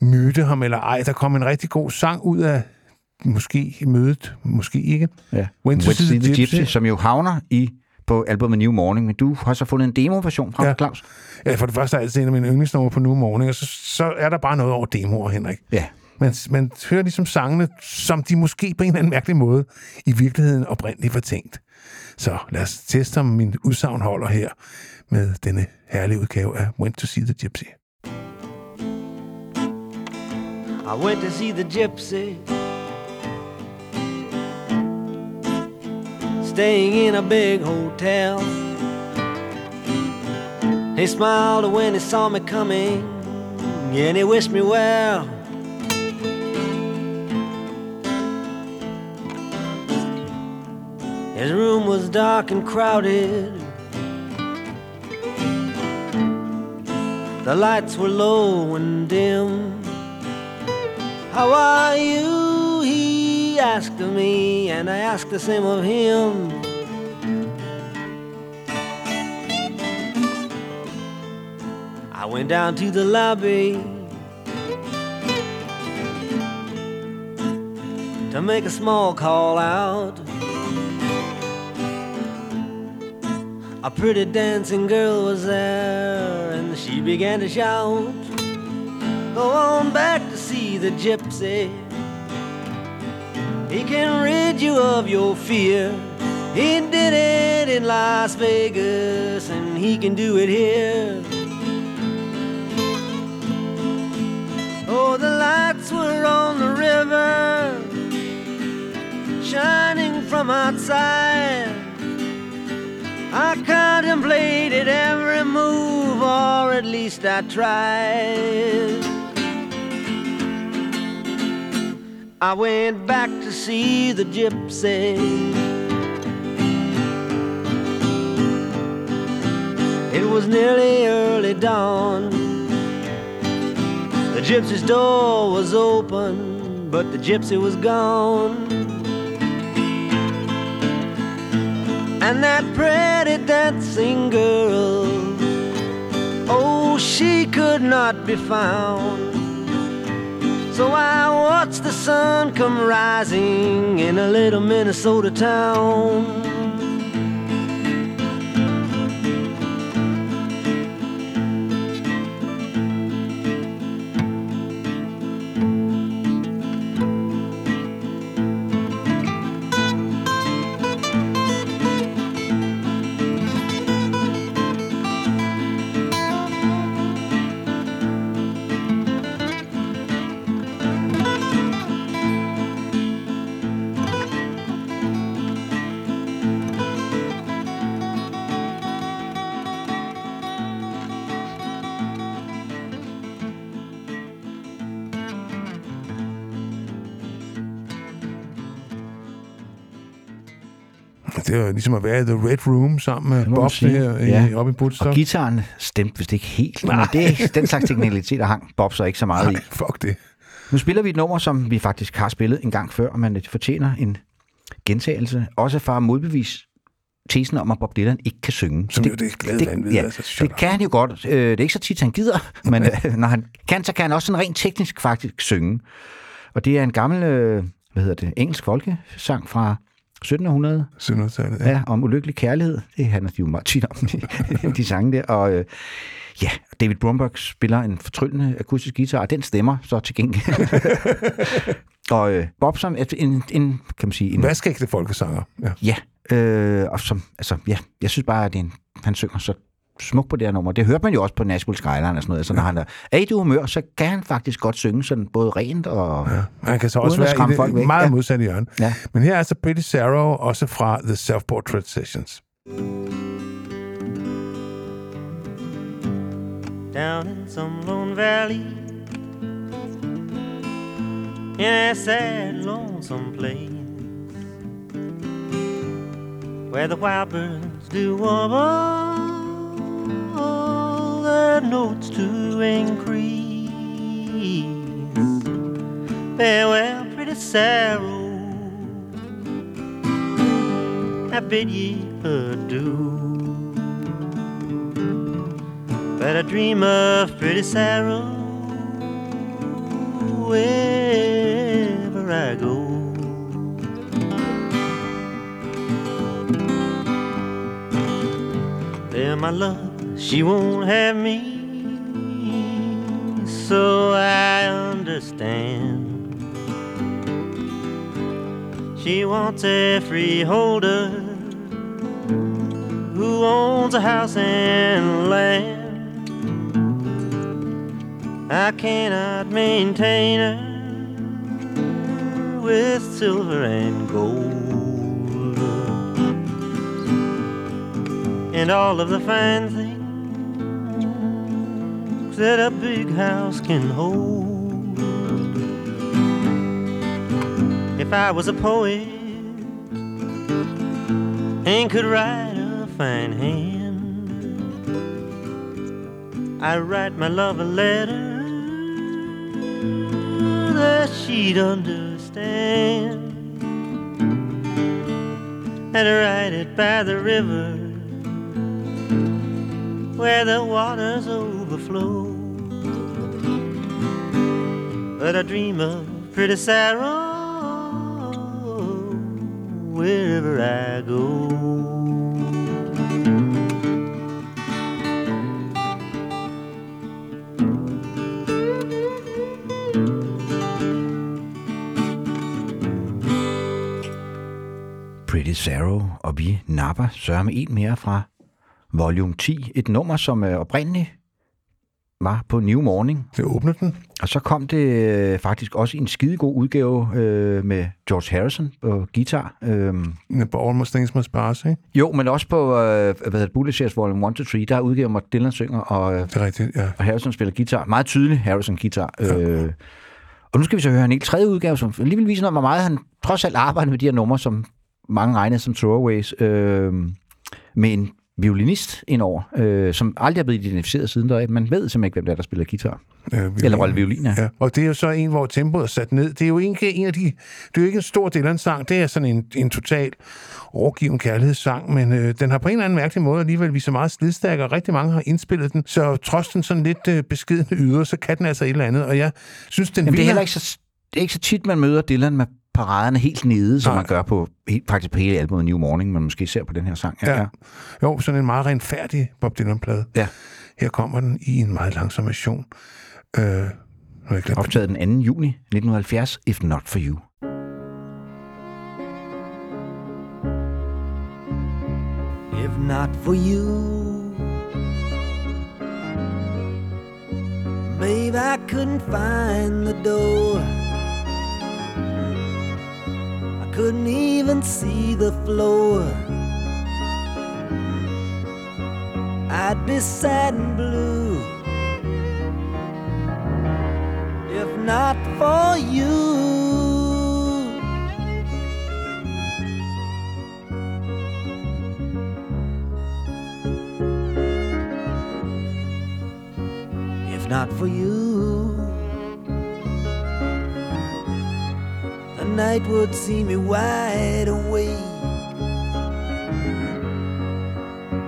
mødte ham eller ej. Der kom en rigtig god sang ud af måske mødet, måske ikke. Ja. When to see the Gypsy. som jo havner i på albumet New Morning, men du har så fundet en demo-version fra Ja. ja. Claus. Ja, for det første er altid en af mine yndlingsnumre på New Morning, og så, så er der bare noget over demoer, Henrik. Ja. Man, man hører ligesom sangene, som de måske på en eller anden mærkelig måde i virkeligheden oprindeligt var tænkt. Så lad os teste, om min udsagn holder her med denne herlige udgave af Went to See the Gypsy. I went to see the gypsy. Staying in a big hotel. He smiled when he saw me coming, and he wished me well. His room was dark and crowded. The lights were low and dim. How are you? He asked of me, and I asked the same of him. I went down to the lobby to make a small call out. A pretty dancing girl was there, and she began to shout. Go on back to see the gypsy. He can rid you of your fear. He did it in Las Vegas, and he can do it here. Oh, the lights were on the river, shining from outside. I contemplated every move, or at least I tried. I went back to see the gypsy. It was nearly early dawn. The gypsy's door was open, but the gypsy was gone. And that pretty dancing girl, oh, she could not be found. So I watched the sun come rising in a little Minnesota town. Det var ligesom at være i The Red Room sammen med Bob her i, Ja. oppe i Og Woodstock. gitaren stemte vist ikke helt, men det er den slags teknikalitet, der hang Bob så ikke så meget i. Nej, fuck det. Nu spiller vi et nummer, som vi faktisk har spillet en gang før, men det fortjener en gentagelse. Også for at modbevise tesen om, at Bob Dylan ikke kan synge. Som jo det glade vanvid, ja, altså, det kan han jo godt. Øh, Det er ikke så tit, han gider, [LAUGHS] men øh, når han kan, så kan han også sådan rent teknisk faktisk synge. Og det er en gammel, øh, hvad hedder det, engelsk folkesang fra 1700 1700-tallet. ja. om ulykkelig kærlighed. Det handler de jo meget tit om, de, [LAUGHS] de sange der. Og øh, ja, David Bromberg spiller en fortryllende akustisk guitar, og den stemmer så til gengæld. [LAUGHS] og øh, Bob som en, en, kan man sige, en, Vaskægte folkesanger. Ja. ja, øh, og som, altså, ja, jeg synes bare, at det er en, han synger så smukt på det her nummer. Det hørte man jo også på Nashville Skyline og sådan noget. Så når han er, er i det humør, så kan han faktisk godt synge sådan både rent og... Ja. Han kan så også være i folk det væk, meget ja. modsatte hjørne. Ja. Men her er altså Pretty Sarah, også fra The Self-Portrait Sessions. down in some lone valley in a sad, lonesome place where the wild birds do warble their notes to increase. Farewell, pretty Sarah. I bid ye adieu. But I dream of pretty Sarah wherever I go. There, my love, she won't have me, so I understand. She wants a freeholder who owns a house and land. I cannot maintain her with silver and gold. And all of the fine things that a big house can hold. If I was a poet and could write a fine hand, I'd write my love a letter that she'd understand. And write it by the river where the waters overflow. But I dream of pretty Sarah wherever I go. Pretty Sarah, og vi napper sørger med en mere fra volume 10. Et nummer, som øh, oprindeligt var på New Morning. Det åbner den. Og så kom det øh, faktisk også i en skidegod udgave øh, med George Harrison på guitar. Øh, På Almost Things Must Pass, ikke? jo, men også på øh, hvad hedder Bullet Shares Volume 1 to 3, der udgiver mig Dylan synger, og, øh, Det er rigtigt, ja. og Harrison spiller guitar. Meget tydelig Harrison guitar. Øh, og nu skal vi så høre en helt tredje udgave, som alligevel viser noget, hvor meget han trods alt arbejder med de her numre, som mange regner som throwaways, øh, med en violinist indover, øh, som aldrig er blevet identificeret siden der. Man ved simpelthen ikke, hvem det er, der spiller guitar. Ja, violin. Eller rolle violin, ja. Ja, og det er jo så en, hvor tempoet er sat ned. Det er jo ikke en af de... Det er jo ikke en stor Dylan-sang. Det er sådan en, en total overgiven kærlighedssang, men øh, den har på en eller anden mærkelig måde alligevel vist sig meget slidstærk, og rigtig mange har indspillet den. Så trods den sådan lidt øh, beskidende yder, så kan den altså et eller andet. Og jeg synes, den Jamen, det er vinder- heller ikke så, det er ikke så tit, man møder Dylan med paraderne helt nede, som Nej. man gør på helt, faktisk på hele albumet New Morning, men måske ser på den her sang. Ja. Jo, sådan en meget renfærdig Bob Dylan-plade. Ja. Her kommer den i en meget langsom version. Øh, nu har jeg glemt Optaget den 2. juni 1970, If Not For You. if not for you. Babe, I couldn't find the door. Couldn't even see the floor. I'd be sad and blue if not for you. if not for you. Night would see me wide awake.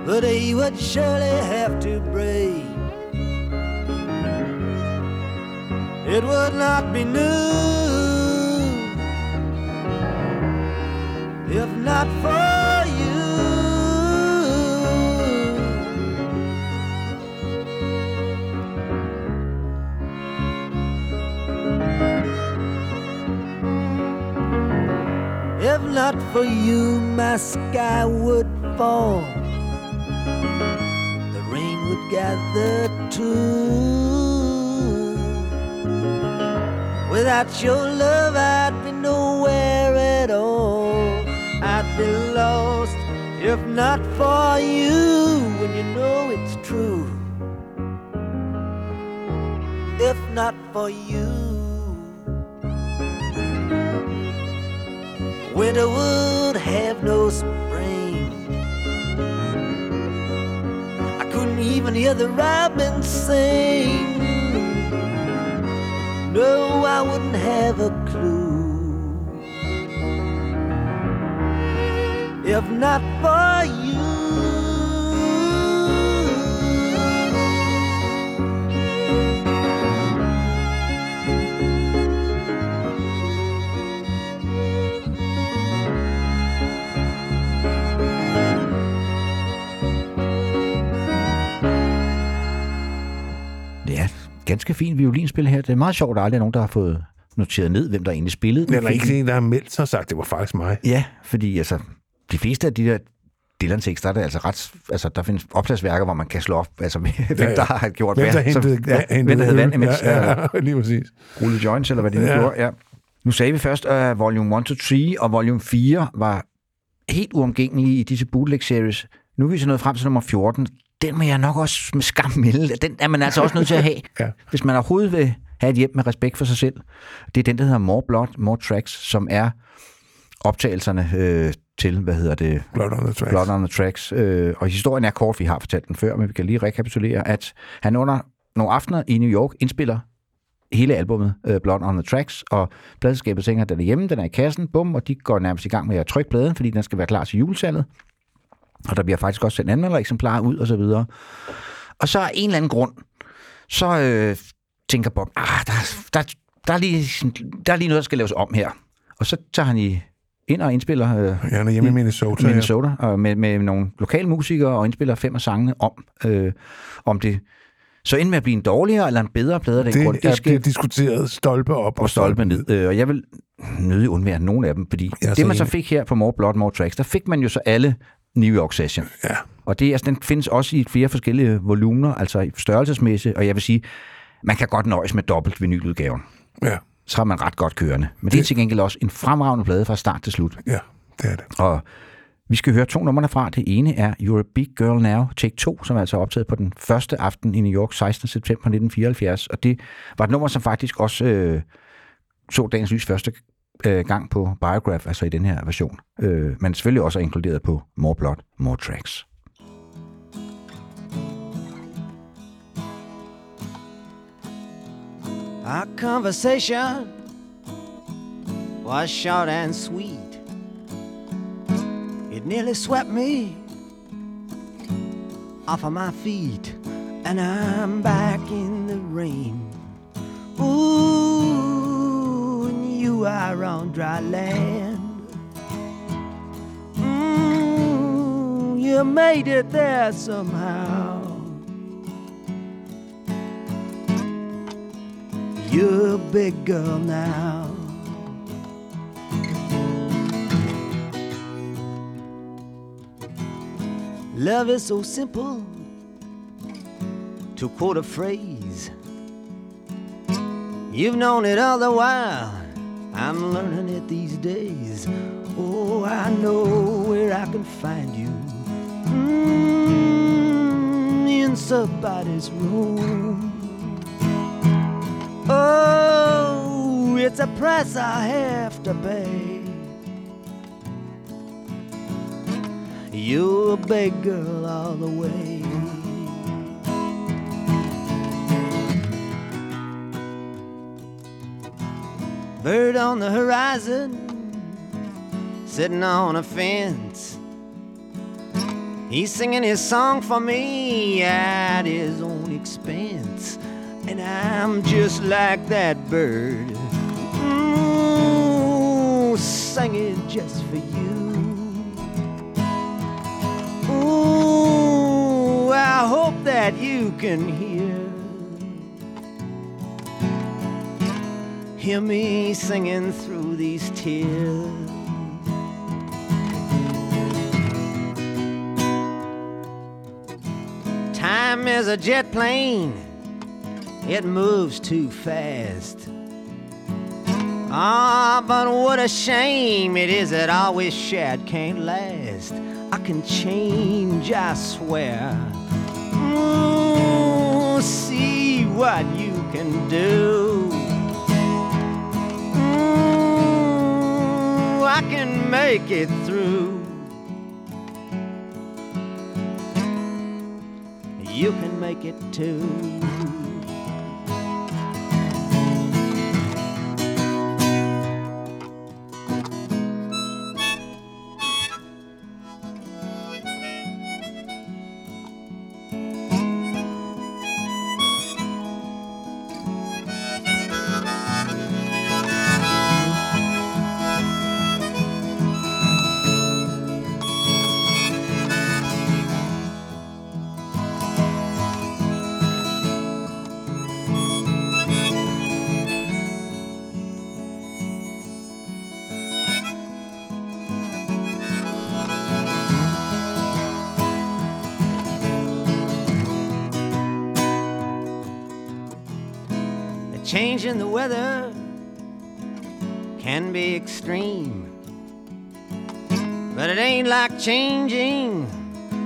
The day would surely have to break. It would not be new if not for If not for you, my sky would fall. The rain would gather too. Without your love, I'd be nowhere at all. I'd be lost if not for you. When you know it's true. If not for you. Winter would have no spring. I couldn't even hear the robin sing. No, I wouldn't have a clue. if not for you. Ganske fint violinspil her. Det er meget sjovt, at der aldrig er nogen, der har fået noteret ned, hvem der egentlig spillede. den er film. ikke en, der har meldt sig og sagt, det var faktisk mig. Ja, fordi altså, de fleste af de der Dylan tekster, der er altså ret, altså der findes opslagsværker, hvor man kan slå op, altså [LAUGHS] hvem Ja, ja. der har gjort Hvem der hvad. Hentede, ja, hvem der havde vand imens, Ja, ja, [LAUGHS] lige præcis. rullede joints, eller hvad de nu Ja. gjorde. Ja. Nu sagde vi først, at volume 1 to 3 og volume 4 var helt uomgængelige i disse bootleg-series. Nu er vi så nået frem til nummer 14. Den må jeg nok også med skam melde. Den er man altså også nødt til at have, [LAUGHS] Ja. hvis man overhovedet vil have et hjem med respekt for sig selv. Det er den, der hedder More Blood, More Tracks, som er optagelserne øh, til, hvad hedder det, Blood on the Tracks. Blood on the Tracks. Øh, og historien er kort, vi har fortalt den før, men vi kan lige rekapitulere, at han under nogle aftener i New York indspiller hele albummet øh, Blood on the Tracks, og pladselskabet tænker, at den er hjemme, den er i kassen, bum, og de går nærmest i gang med at trykke pladen, fordi den skal være klar til julesalget. Og der bliver faktisk også sendt anmeldereksemplarer ud, og så videre. Og så af en eller anden grund, så øh, tænker Bob, ah, der, der, der, er lige, der er lige noget, der skal laves om her. Og så tager han i, ind og indspiller øh, Ja, han er hjemme i Minnesota. ja. Minnesota, og med, med nogle lokale musikere, og indspiller fem af sangene om, øh, om det så endte med at blive en dårligere eller en bedre plade af den Det, grund. det er bliver diskuteret stolpe op og stolpe ned. Øh, Og jeg vil nødig undvære nogle af dem, fordi det man så fik her på More Blood, More Tracks, der fik man jo så alle New York Session. Ja. Og det, altså, den findes også i flere forskellige volumener, altså i størrelsesmæssigt, og jeg vil sige, man kan godt nøjes med dobbelt vinyludgaven. Ja, Så har man ret godt kørende. Men det er til gengæld også en fremragende plade fra start til slut. ja, det er det. Og vi skal høre to numre derfra. Det ene er You're a Big Girl Now, take 2, som er altså optaget på den første aften i New York, 16. september 1974. Og det var et nummer, som faktisk også øh, så dagens lys første øh, gang på Biograph, altså i den her version. Øh, men selvfølgelig også er inkluderet på More Blood, More Tracks. Our conversation was short and sweet. It nearly swept me off of my feet, and I'm back in the rain. Ooh, you are on dry land. Mm, you made it there somehow. You're a big girl now. Love is so simple. To quote a phrase, you've known it all the while. I'm learning it these days. Oh, I know where I can find you. Mm, in somebody's room. Oh, it's a price I have to pay. You're a big girl all the way. Bird on the horizon, sitting on a fence. He's singing his song for me at his own expense. And I'm just like that bird. Ooh, singing just for you. Ooh, I hope that you can hear. Hear me singing through these tears. Time is a jet plane, it moves too fast. Ah, but what a shame it is that we shared can't last. I can change, I swear. Ooh, see what you can do. I can make it through. You can make it too. Weather can be extreme. But it ain't like changing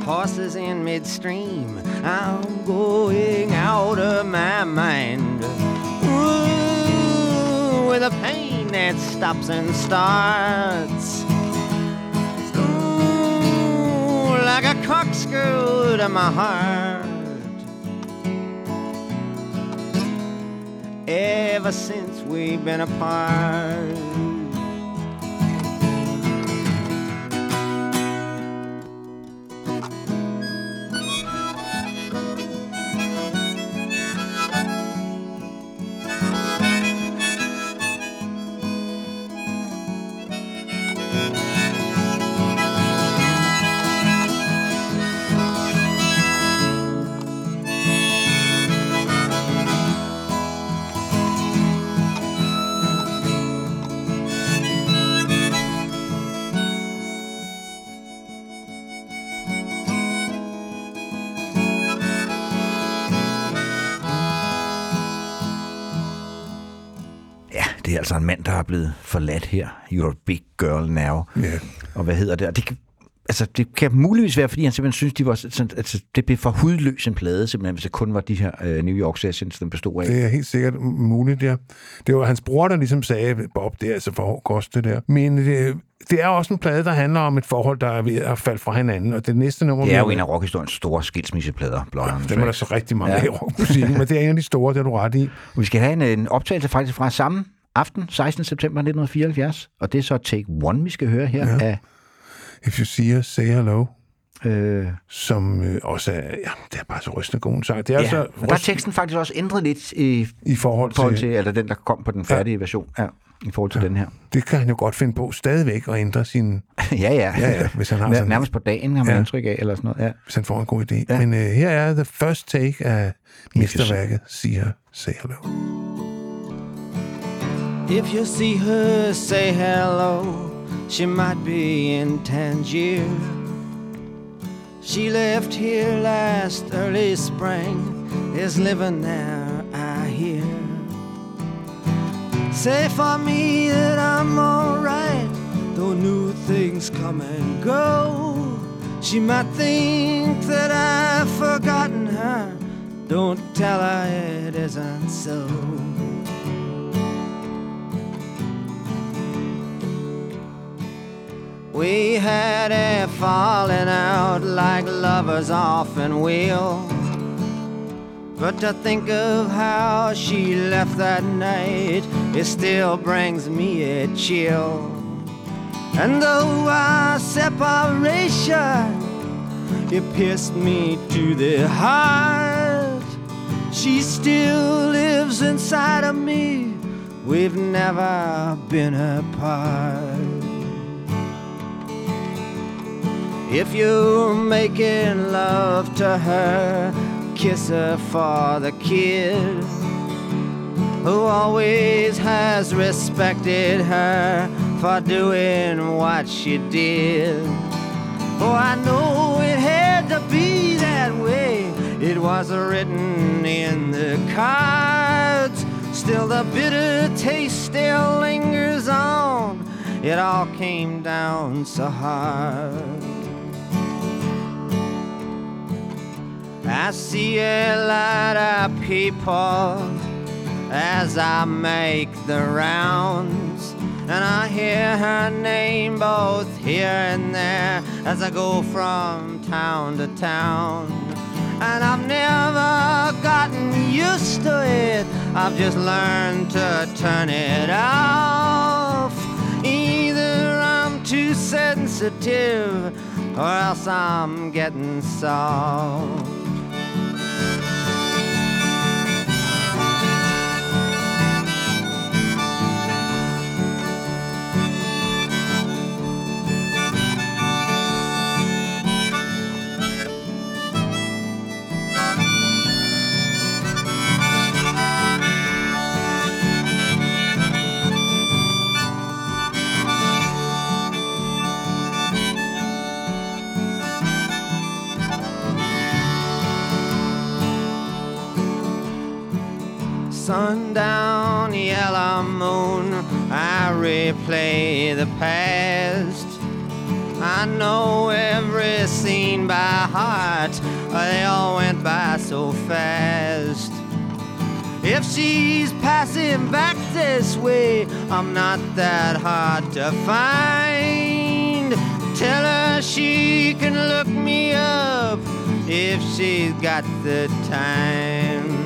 horses in midstream. I'm going out of my mind. Ooh, with a pain that stops and starts. Ooh, like a corkscrew to my heart. Ever since we've been apart. Altså en mand, der er blevet forladt her. You're a big girl now. Ja. Og hvad hedder det? Og det kan, altså, det kan muligvis være, fordi han simpelthen synes, de var sådan, altså, det blev for hudløs en plade, simpelthen, hvis det kun var de her uh, New York Sessions, den bestod af. Det er helt sikkert muligt, ja. Det var hans bror, der ligesom sagde, Bob, det er altså for hård kost, det der. Men det, det er også en plade, der handler om et forhold, der er ved at falde fra hinanden. Og det næste nummer... Det er jo en af rockhistoriens store skilsmisseplader, on the Dem er der så rigtig mange Ja. ja. af i rockmusikken, men det er en af de store, det er du ret i. Vi skal have en, en optagelse faktisk fra samme aften, 16. september 1974, og det er så Take One, vi skal høre her ja. af... If you see us, say hello. Øh, Som øh, også er, ja, det er bare så rystende god en sang. Det er ja, altså men der er teksten faktisk også ændret lidt i i forhold til, forhold til, eller den, der kom på den færdige version, ja, i forhold til ja. den her. det kan han jo godt finde på stadigvæk at ændre sin, [LAUGHS] ja, ja. Ja, ja, hvis han har Nær- sådan- Nærmest på dagen har man ja. Ja. indtryk af, eller sådan noget. Ja. hvis han får en god idé. Ja. Ja. Men øh, her er the first take af mesterværket, siger Say Hello. If you see her, say hello. She might be in Tangier. She left here last early spring. Is living there, I hear. Say for me that I'm alright, though new things come and go. She might think that I've forgotten her. Don't tell her it isn't so. We had a falling out like lovers often will. But to think of how she left that night, it still brings me a chill. And though our separation, it pierced me to the heart, she still lives inside of me. We've never been apart. If you're making love to her, kiss her for the kid who always has respected her for doing what she did. Oh, I know it had to be that way. It was written in the cards. Still, the bitter taste still lingers on. It all came down so hard. I see a lot of people as I make the rounds. And I hear her name both here and there as I go from town to town. And I've never gotten used to it, I've just learned to turn it off. Either I'm too sensitive or else I'm getting soft. Sundown I moan, I replay the past. I know every scene by heart, they all went by so fast. If she's passing back this way, I'm not that hard to find. Tell her she can look me up if she's got the time.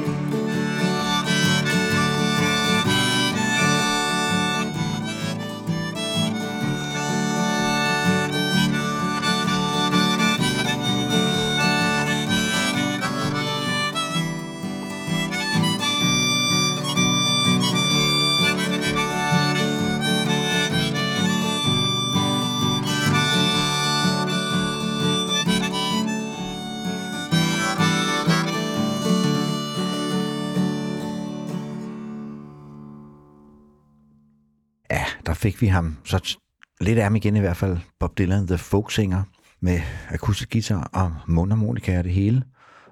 Fik vi ham så lidt af ham igen i hvert fald. Bob Dylan, The Folk Singer, med akustisk guitar og mundharmonika og det hele.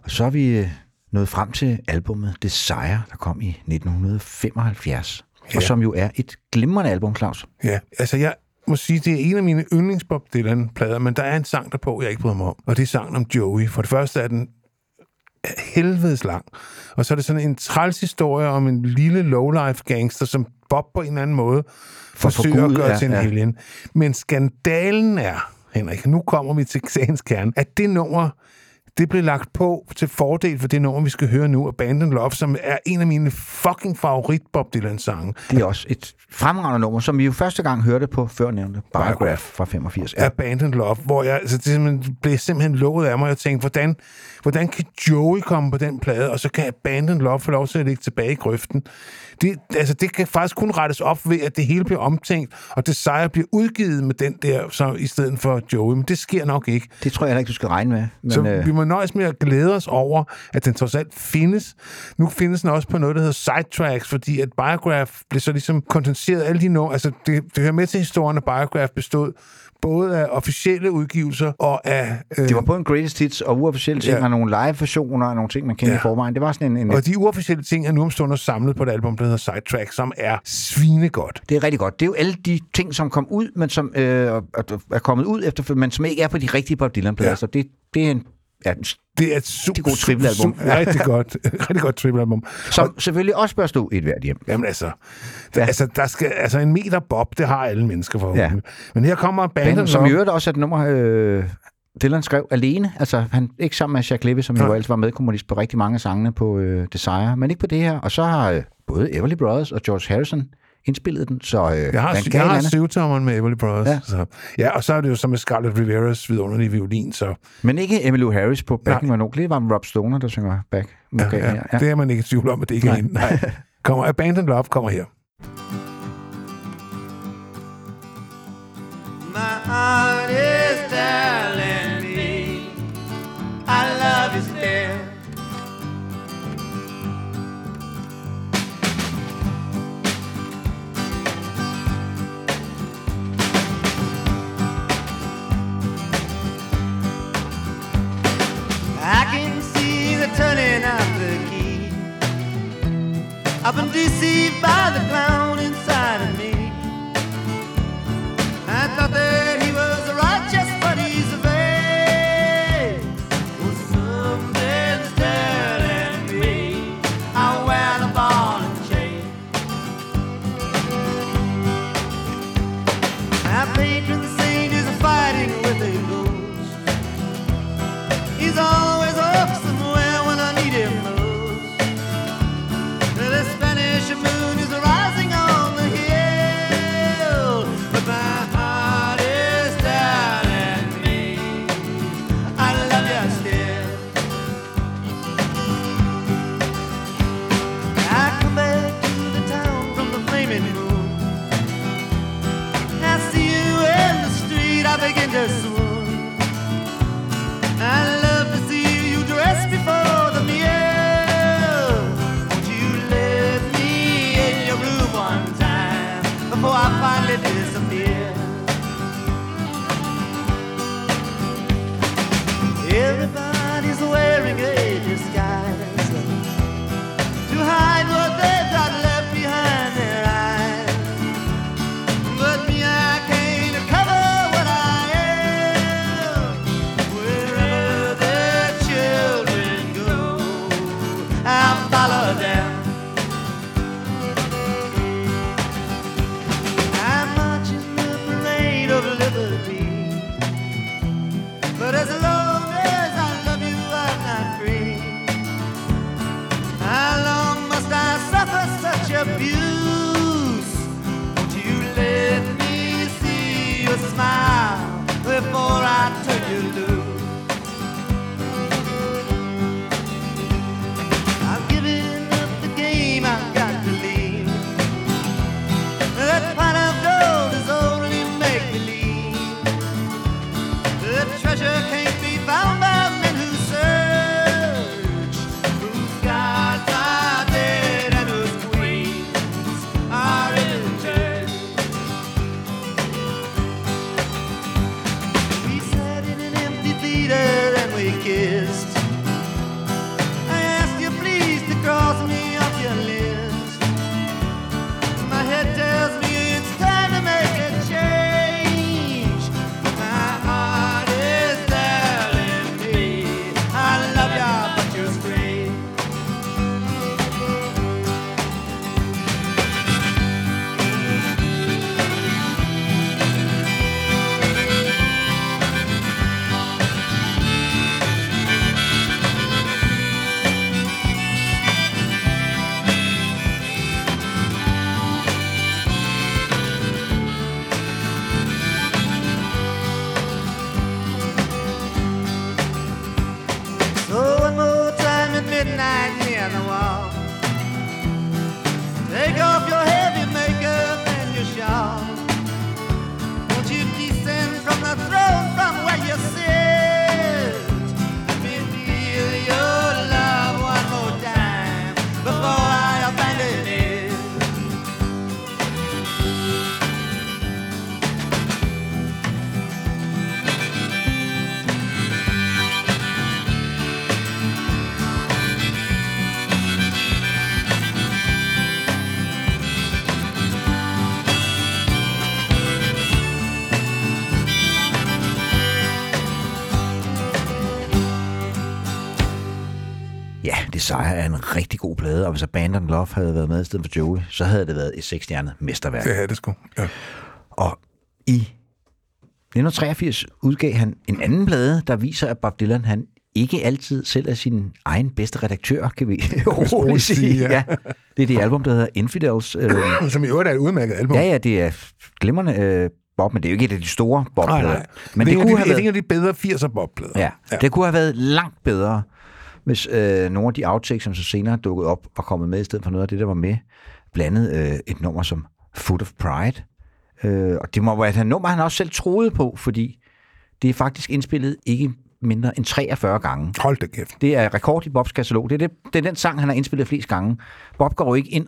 Og så er vi øh, nået frem til albummet Desire, der kom i 1975. Ja. Og som jo er et glimrende album, Claus. Ja, altså jeg må sige, det er en af mine yndlings Bob Dylan-plader, men der er en sang derpå, jeg ikke bryder mig om, og det er sangen om Joey. For det første er den helvedes lang, og så er det sådan en træls historie om en lille lowlife gangster, som Bob på en eller anden måde For forsøger at forgudet, gøre ja, til en ja. helgen. Men skandalen er, Henrik, nu kommer vi til sagens kerne, at det nummer, det blev lagt på til fordel for det nummer, vi skal høre nu, Abandoned Love, som er en af mine fucking favorit Bob Dylan-sange. Det er også et fremragende nummer, som vi jo første gang hørte på førnævnte Biograph fra 85. Ja. Abandoned Love, hvor jeg altså, det simpelthen, blev simpelthen lukket af mig, og jeg tænkte, hvordan, hvordan kan Joey komme på den plade, og så kan Abandoned Love få lov til at ligge tilbage i grøften. Det, altså, det kan faktisk kun rettes op ved, at det hele bliver omtænkt, og Desire bliver udgivet med den der, så, i stedet for Joey, men det sker nok ikke. Det tror jeg heller ikke, du skal regne med. Men, Så øh, vi må nøjes med at glæde os over, at den trods alt findes. Nu findes den også på noget, der hedder Sidetracks, fordi at Biograph blev så ligesom kondenseret alle de numre. Altså, det, det hører med til historien, at Biograph bestod både af officielle udgivelser og af... Øh, det var på en greatest hits og uofficielle ting, Ja. og nogle live-versioner og nogle ting, man kendte Ja. i forvejen. Det var sådan en... en og de uofficielle ting er nu omstående samlet på et album, der hedder Sidetracks, som er svinegodt. Det er rigtig godt. Det er jo alle de ting, som kom ud, men som øh, er kommet ud efter, men som ikke er på de rigtige Bob Dylan-plader. Ja. Så det, det er en, ja, Det er et super, Rigtig god trippelalbum. super- Rigtig godt, rigtig godt [LAUGHS] trippelalbum. som selvfølgelig også bør stå i et hvert hjem. Jamen altså, Ja. altså, der skal, altså en meter bob, det har alle mennesker for Ja. Men her kommer banden, som i øvrigt også er et nummer, øh, Dylan skrev alene. Altså, han ikke sammen med Jacques Levy, som jo ellers var medkommunist på rigtig mange sangene på øh, Desire, men ikke på det her. Og så har øh, både Everly Brothers og George Harrison indspillet den, så øh, Jeg har, jeg har syvtommeren med Everly Brothers. Ja. Så, ja, og så er det jo så med Scarlett Riveras vidunderlige violin, så Men ikke Emmylou Harris på backing vocal. Det var Rob Stoner, der synger back ja, ja, ja. det er man ikke i tvivl om, at det ikke er Nej. hende. Nej. Kommer, Abandoned Love kommer her. I can see the turning of the key. I've been deceived by the clown Desire er en rigtig god plade, og hvis Abandon Love havde været med i stedet for Joey, så havde det været et seksstjernet mesterværk. Det er det sgu. Ja. Og i 1983 udgav han en anden plade, der viser, at Bob Dylan han ikke altid selv er sin egen bedste redaktør, kan vi [LAUGHS] roligt sige. ja. Ja. Det er det album, der hedder Infidels. Øh, [CLEARS THROAT] Som i øvrigt er et udmærket album. ja, ja, det er glimrende øh, Bob, men det er jo ikke et af de store bob Nej, nej. Men det, det, er kunne en have af de, været... en af de bedre 80'er bobplader. Ja, ja, det kunne have været langt bedre, hvis øh, nogle af de outtakes, som så senere dukkede op, var kommet med i stedet for noget af det, der var med. Blandet øh, et nummer som Foot of Pride. Øh, og det må være et nummer, han også selv troede på, fordi det er faktisk indspillet ikke mindre end 43 gange. Hold da kæft. Det er rekord i Bobs katalog. Det er, det, det er den sang, han har indspillet flest gange. Bob går jo ikke ind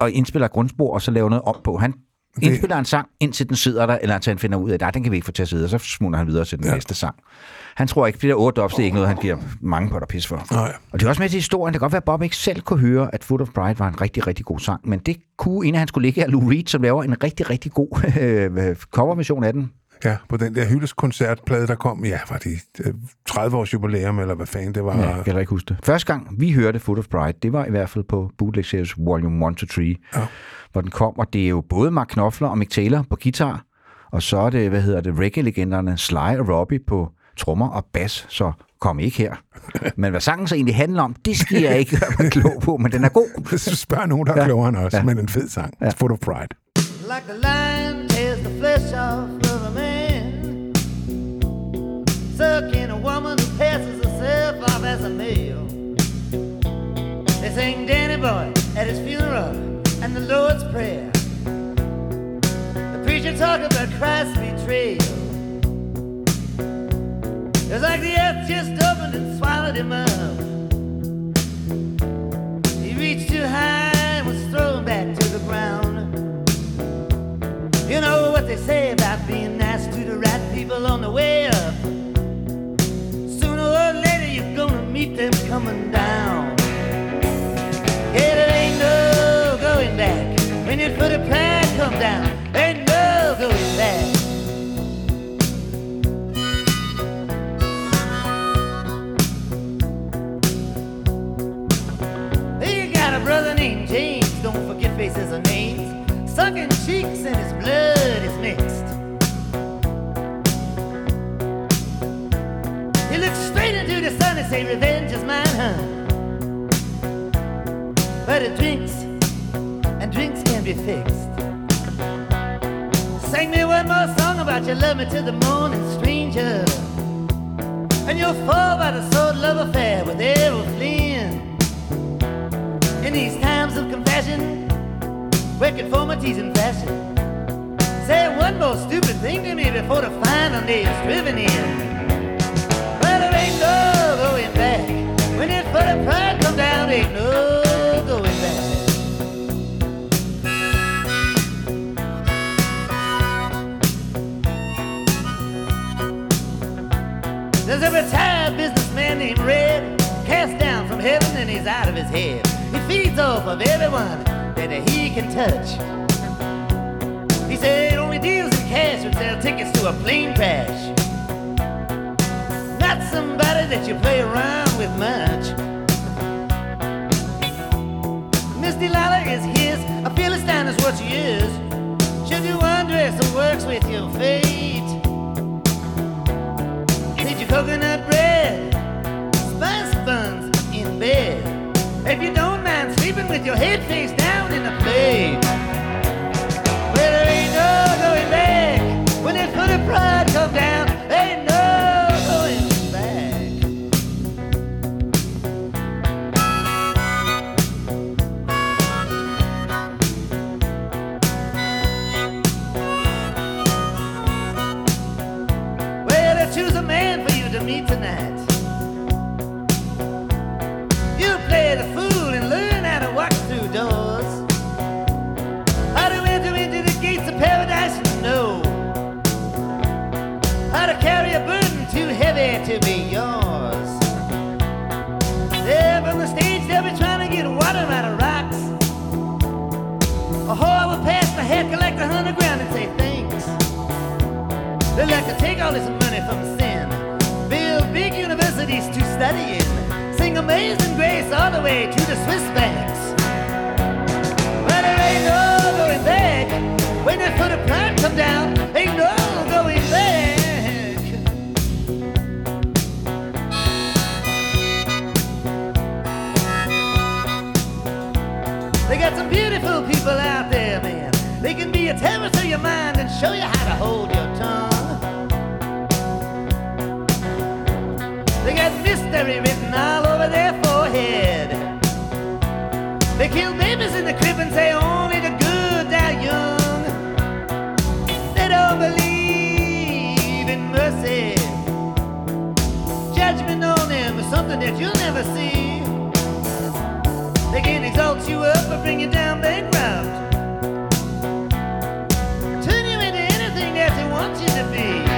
og indspiller grundspor, og så laver noget om på. Han indspiller en sang, indtil den sidder der, eller til han finder ud af, at den kan vi ikke få til at sidde, og så smutter han videre til den ja. næste sang. Han tror ikke, at de der otte dobs, det er ikke noget, han giver mange på der pis for. Nej. Og det er også med til historien. Det kan godt være, at Bob ikke selv kunne høre, at Foot of Pride var en rigtig, rigtig god sang, men det kunne en af hans kollegaer, Lou Reed, som laver en rigtig, rigtig god øh, coverversion af den. Ja, på den der hyldeskoncertplade, der kom, ja, var det øh, 30 års jubilæum, eller hvad fanden det var. Ja, jeg kan ikke huske det. Første gang, vi hørte Foot of Pride, det var i hvert fald på Bootleg Series Volume 1 to 3, Ja. hvor den kom, og det er jo både Mark Knopfler og Mick Taylor på guitar, og så er det, hvad hedder det, reggae-legenderne Sly og Robbie på trommer og bas, så kom ikke her. Men hvad sangen så egentlig handler om, det skal jeg ikke gøre mig klog på, men den er god. Så spørg nogen, der er Ja. klogere end os, Ja. men en fed sang. Ja. Foot of Pride. Like the lion tears the flesh off of a man. Sucking a woman who passes herself off as a male. They sing Danny Boy at his funeral and the Lord's Prayer. The preacher talk about Christ's betrayal. It's like the earth just opened and swallowed him up. He reached too high and was thrown back to the ground. You know what they say about being nice to the right people on the way up. Sooner or later you're gonna meet them coming down. Yeah, there ain't no going back. When your foot of pride come down, ain't no going back. Brother named James, don't forget faces and names. Sucking cheeks and his blood is mixed. He looks straight into the sun and say, Revenge is mine, huh? But it drinks, and drinks can be fixed. Sing me one more song about you love me to the morning, stranger. And you'll fall by the sword love affair with Errol Flynn. In these times of confession, where conformity's in fashion. Say one more stupid thing to me before the final day is driven in. Well, there ain't no going back. When for the pride come down, ain't no going back. There's a retired businessman named Red, cast down from heaven and he's out of his head. He feeds off of everyone that he can touch. He said only deals in cash would sell tickets to a plane crash. Not somebody that you play around with much. Miss Delilah is his, a Philistine is what she is. Should you undress and works with your fate? Did your coconut bread? Spice buns in bed. If you don't sleeping with your head face down in the plate. Well, there ain't no going back. When that foot of pride come down, to be yours. There from the stage, they'll be trying to get water out of rocks. A whore will pass the head collector underground and say thanks. They like to take all this money from sin, build big universities to study in, sing Amazing Grace all the way to the Swiss banks. But there ain't no going back. When that foot of pride come down, people out there, man. They can be a terror to your mind and show you how to hold your tongue. They got mystery written all over their forehead. They kill babies in the crib and say only the good die young. They don't believe in mercy. Judgment on them is something that you'll never see. They can exalt you up or bring you down bankrupt. Turn you into anything that they want you to be.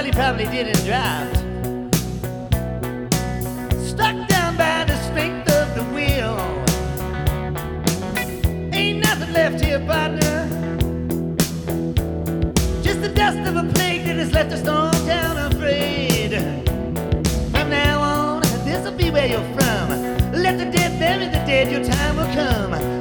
Well, he probably didn't drive. Stuck down by the strength of the wheel. Ain't nothing left here, partner. Just the dust of a plague that has left a stone town afraid. From now on, this'll be where you're from. Let the dead bury the dead, your time will come.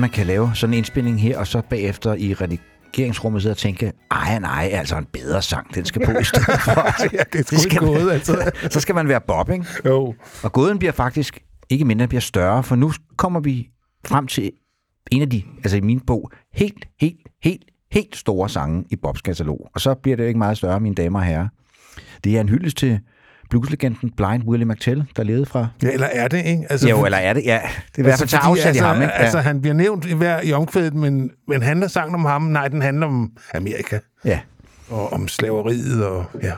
Man kan lave sådan en indspilning her, og så bagefter i redigeringsrummet sidde og tænke, ej, nej, altså en bedre sang, den skal på i stedet for. [LAUGHS] Ja, det er sgu skal man- gået, altså. [LAUGHS] så skal man være Bob, ikke? Jo. Og gåden bliver faktisk ikke mindre, bliver større, for nu kommer vi frem til en af de, altså i min bog, helt, helt, helt, helt store sange i Bobs katalog. Og så bliver det jo ikke meget større, mine damer og herrer. Det er en hyldest til blueslegenden Blind Willie McTell, der levede fra... Ja, eller er det, ikke? Altså, Jo, eller er det? Ja, det er i hvert fald til fordi, afsæt i altså, ham, ikke? Altså, han bliver nævnt i hver i omkvædet, men, men handler sangen om ham? Nej, den handler om Amerika ja. og om slaveriet og ja.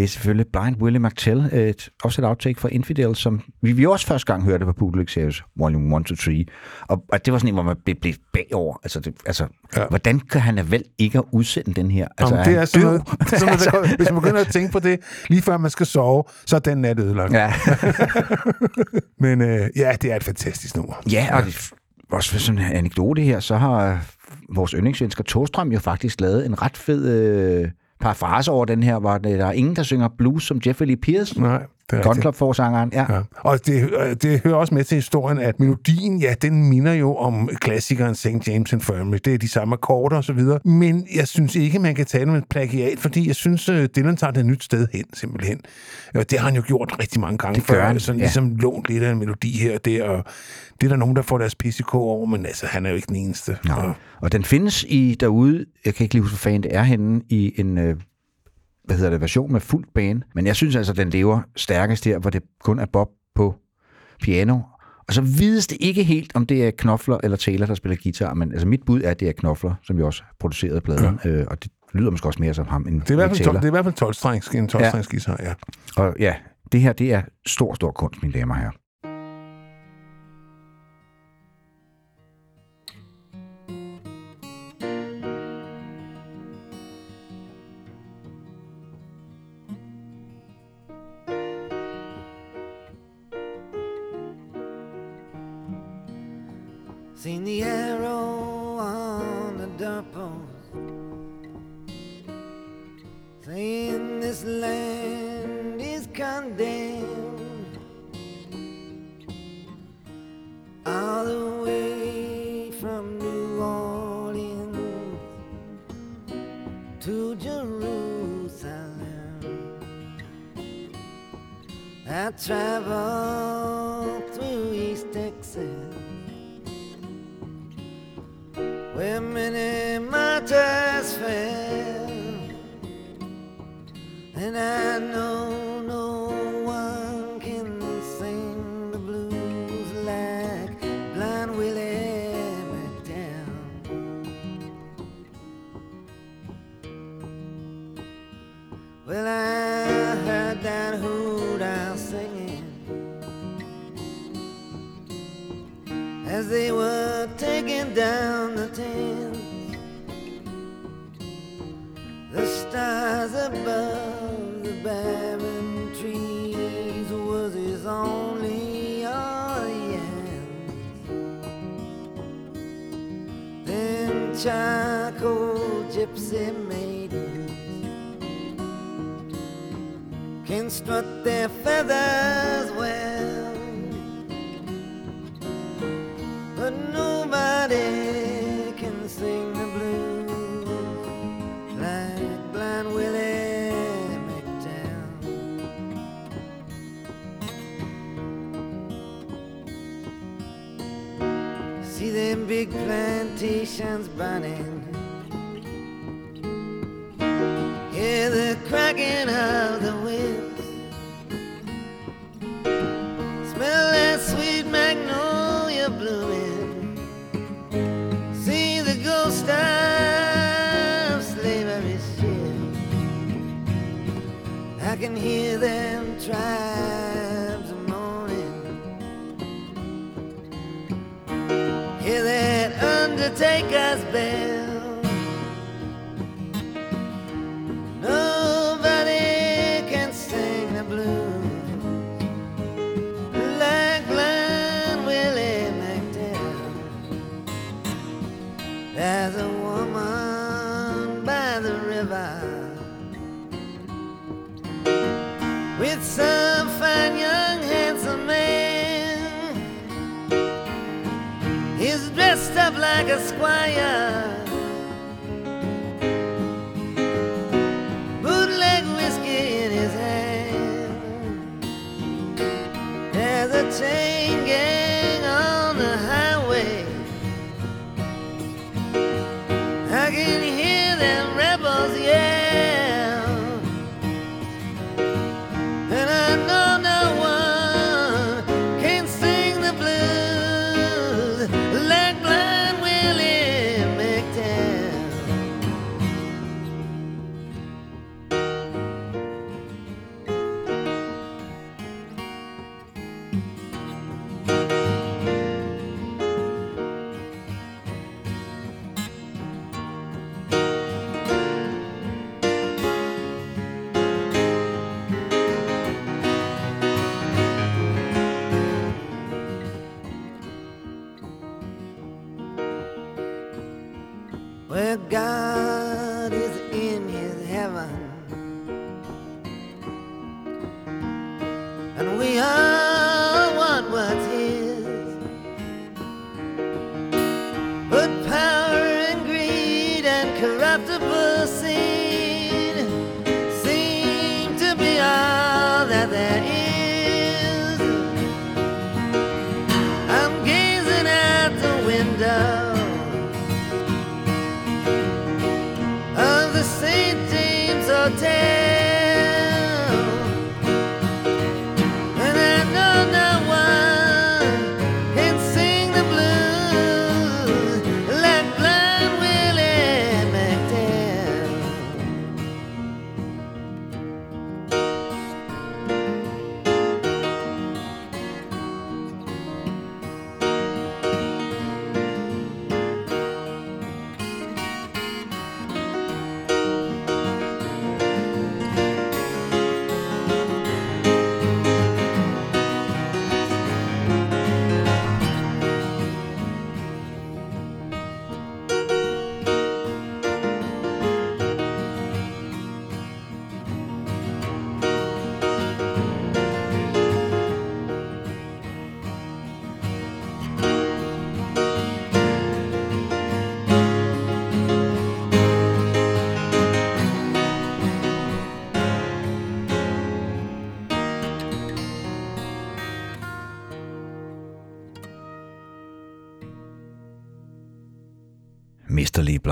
Ja, det er selvfølgelig Blind Willie McTell, et også et outtake fra Infidel, som vi, vi også første gang hørte på Bootleg Series Volume 1 to 3. Og, og det var sådan en, hvor man blev, blev bagover. Altså, det, altså Ja. ja. hvordan kan han vel ikke at udsende den her? Altså, Jamen, det er sådan noget, sådan noget der, hvis man begynder at tænke på det, lige før man skal sove, så er den nat ødelagt. Ja, [LAUGHS] Men øh, ja, det er et fantastisk nummer. ja og det, også for sådan en anekdote her, så har vores yndlingsvensker Torstrøm jo faktisk lavet en ret fed øh, parafrase over den her, hvor der er ingen, der synger blues som Jeffrey Lee Pierce, Nej, det rigtigt. Gunklub-forsangeren. Ja. Ja. Og det, øh, det hører også med til historien, at melodien, ja, den minder jo om klassikeren St. James Infirmary. Det er de samme akkorder og så videre. Men jeg synes ikke, man kan tale om et plagiat, fordi jeg synes, øh, Dylan tager det et nyt sted hen, simpelthen. Og det har han jo gjort rigtig mange gange Det før. han, Sådan ja. ligesom lånt lidt af en melodi her og der, og det er der nogen, der får deres PCK over, men altså, han er jo ikke den eneste. Nå. Og- Og den findes i derude, jeg kan ikke lige huske, hvor fanden det er henne, i en øh, hvad hedder det, version med fuld bane. Men jeg synes altså, den lever stærkest her, hvor det kun er Bob på piano. Og så vides det ikke helt, om det er Knopfler eller Taylor, der spiller guitar, men altså mit bud er, at det er Knopfler, som jo også producerede pladen, ja. øh, og det lyder måske også mere som ham end Det er i hvert fald, tol- det er i hvert fald 12 strengs, en 12 strengs guitar, ja. Og ja, det her, det er stor, stor kunst, mine damer og herrer. Seen the arrow on the doorpost saying this land is condemned all the way from New Orleans to Jerusalem. I traveled many martyrs fell, and I know no one can sing the blues like Blind Willie McDowell. Well, I heard that hoot owl singing as they were taking down above the barren trees was his only audience. Then charcoal gypsy maidens can strut their feathers plantations burning. Hear the cracking of the whips. Smell that sweet magnolia blooming. See the ghost of slavery ship. I can hear them take us back. Yeah.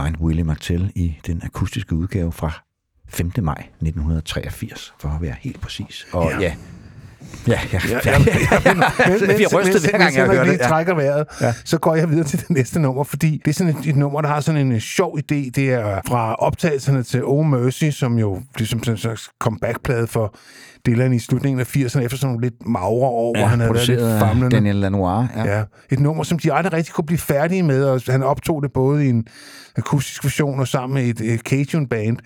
Blind Willie McTell i den akustiske udgave fra 5. maj 1983, for at være helt præcis. Og ja, Ja. Ja, ja, ja, ja, [LAUGHS] Ja, ja, ja, Vi har rystet hver gang, jeg hører det. Ja. trækker vejret, Ja. ja. så går jeg videre til det næste nummer, fordi det er sådan et, et nummer, der har sådan en øh, sjov idé. Det er fra optagelserne til Oh Mercy, som jo ligesom sådan en slags comeback-plade for Dylan i slutningen af 80'erne, efter sådan nogle lidt magre år, hvor han havde været lidt famlende. Daniel Lanois. Ja. Ja, et nummer, som de aldrig rigtig kunne blive færdige med, og han optog det både i en akustisk version og sammen med et, et Cajun-band.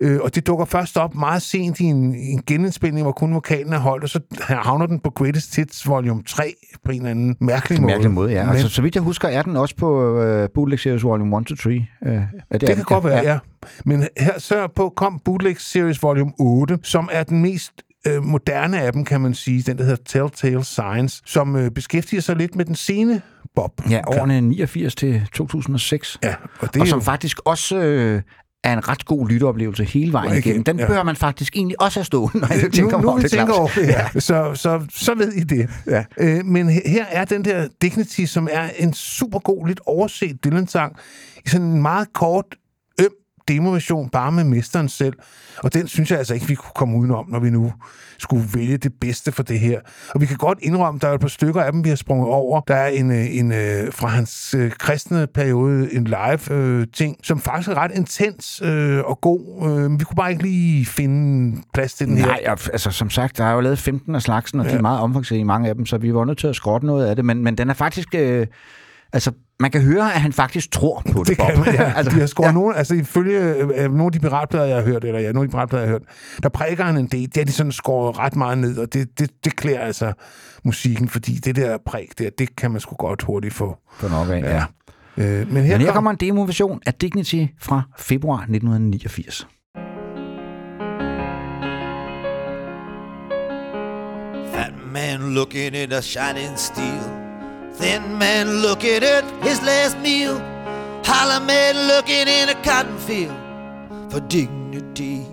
Øh, og det dukker først op meget sent i en, en genindspilning, hvor kun vokalen er holdt, og så havner den på Greatest Hits Volume 3 på en eller anden mærkelig måde. mærkelig måde, ja. Men Altså, så vidt jeg husker, er den også på uh, Bootleg Series Volume 1 to 3. Uh, er det, det kan godt være, ja. Men her så på kom Bootleg Series Volume 8, som er den mest øh, moderne af dem, kan man sige, den der hedder Telltale Signs, som øh, beskæftiger sig lidt med den scene Bob. Ja, årene 89 til 2006. Ja, og det og som jo- faktisk også øh, er en ret god lytteoplevelse hele vejen Okay, igennem. Den ja. bør man faktisk egentlig også have stående, når jeg tænker nu, nu over det, tænker over det, ja. så, så, så ved I det. Ja. Øh, men he- her er den der Dignity, som er en super god, lidt overset Dylan-sang, i sådan en meget kort, demoversion, bare med mesteren selv. Og den synes jeg altså ikke, vi kunne komme udenom, når vi nu skulle vælge det bedste for det her. Og vi kan godt indrømme, der er et par stykker af dem, vi har sprunget over. Der er en, øh, en øh, fra hans øh, kristne periode, en live øh, ting, som faktisk er ret intens øh, og god. Øh, vi kunne bare ikke lige finde plads til den her. Nej, altså som sagt, der er jo lavet 15 af slagsen, og ja. de er meget omfangsrige, mange af dem, så vi var nødt til at skrotte noget af det, men, men den er faktisk... Øh, altså, man kan høre, at han faktisk tror på det, Det kan Bob. man, ja. [LAUGHS] altså, de har skåret ja. nogle, altså ifølge øh, nogle af de piratplader, jeg har hørt, eller ja, nogle af de piratplader, jeg har hørt, der præker han en del, det er de sådan skåret ret meget ned, og det, det, det klæder altså musikken, fordi det der præg der, det kan man sgu godt hurtigt få. På nok af, ja. ja. Øh, men her, Men her kommer en demo-version af Dignity fra februar 1989. Fat man looking at a shining steel. Thin man looking at his last meal. Holler man looking in a cotton field for dignity.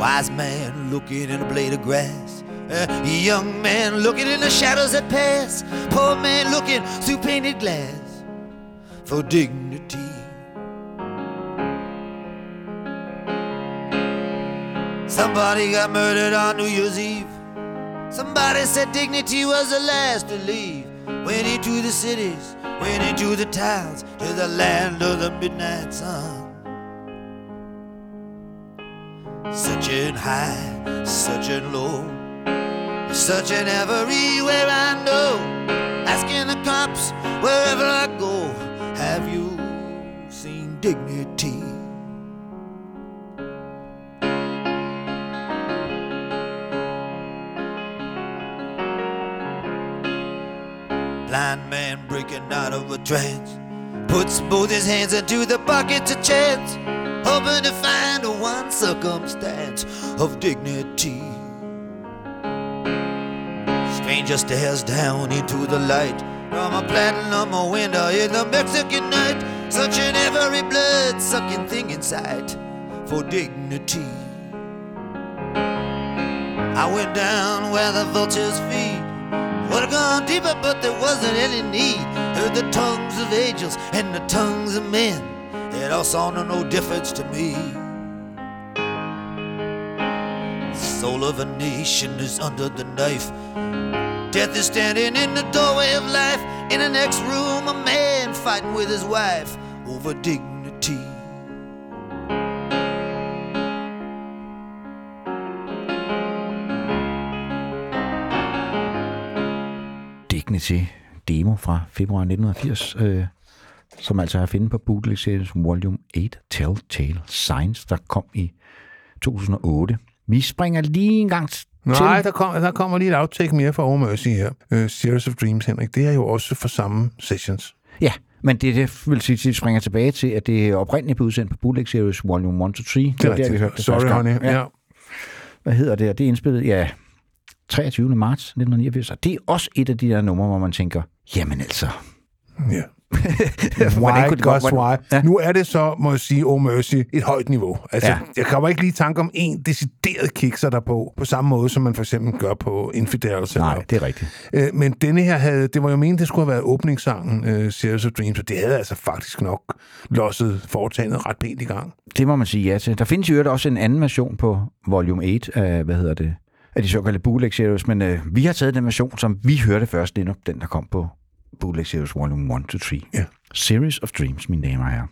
Wise man looking in a blade of grass. Young man looking in the shadows that pass. Poor man looking through painted glass for dignity. Somebody got murdered on New Year's Eve. Somebody said dignity was the last to leave. Went into the cities, went into the towns, to the land of the midnight sun. Searching high, searching low, searching everywhere I know. Asking the cops wherever I go, have you seen dignity? Blind man breaking out of a trance puts both his hands into the bucket to chance, hoping to find a one circumstance of dignity. Stranger stares down into the light from a platinum a window in the Mexican night, searching every blood sucking thing in sight for dignity. I went down where the vultures feed. Would have gone deeper, but there wasn't any need. Heard the tongues of angels and the tongues of men. It all sounded no difference to me. The soul of a nation is under the knife. Death is standing in the doorway of life. In the next room, a man fighting with his wife over dignity. Dignity demo fra februar 1980, øh, som altså er at finde på Bootleg Series Volume 8 Telltale Signs, der kom i 2008. Vi springer lige en gang t- Nej, til. der, kom, der kommer lige et outtake mere fra Over Mercy her. Uh, Series of Dreams, Henrik. Det er jo også for samme sessions. Ja, men det, det vil sige, at vi springer tilbage til, at det oprindeligt blev udsendt på Bootleg Series Volume 1 to 3. Det, er var der, vi hørte det Sorry, honey. Ja. ja. Hvad hedder det? Det er indspillet, ja, 23. marts 1989. Og det er også et af de der numre, hvor man tænker, jamen altså, ja. [LAUGHS] Why, kunne godt- why. Ja. Nu er det så, må jeg sige, Oh Mercy, et højt niveau. Altså, Ja. jeg kommer ikke lige i tanke om en decideret kikser der på, på samme måde, som man for eksempel gør på Infidels. Nej, eller- det er rigtigt. Øh, men denne her havde, det var jo meningen, det skulle have været åbningssangen, øh, Series of Dreams, og det havde altså faktisk nok losset foretagendet ret pænt i gang. Det må man sige ja til. Der findes jo også en anden version på Volume 8 af, hvad hedder det, af de såkaldte bootleg series, men øh, vi har taget den version, som vi hørte først, netop den, der kom på bootleg series Volume 1 to 3. Ja. Series of Dreams, mine damer og herrer.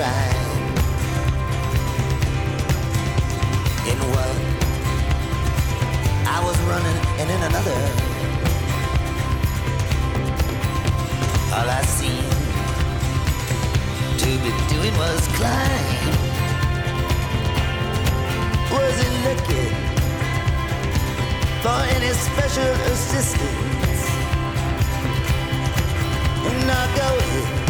Witnessed a crime. In one, I was running, and in another, all I seemed to be doing was climb wasn't looking for any special assistance. Not going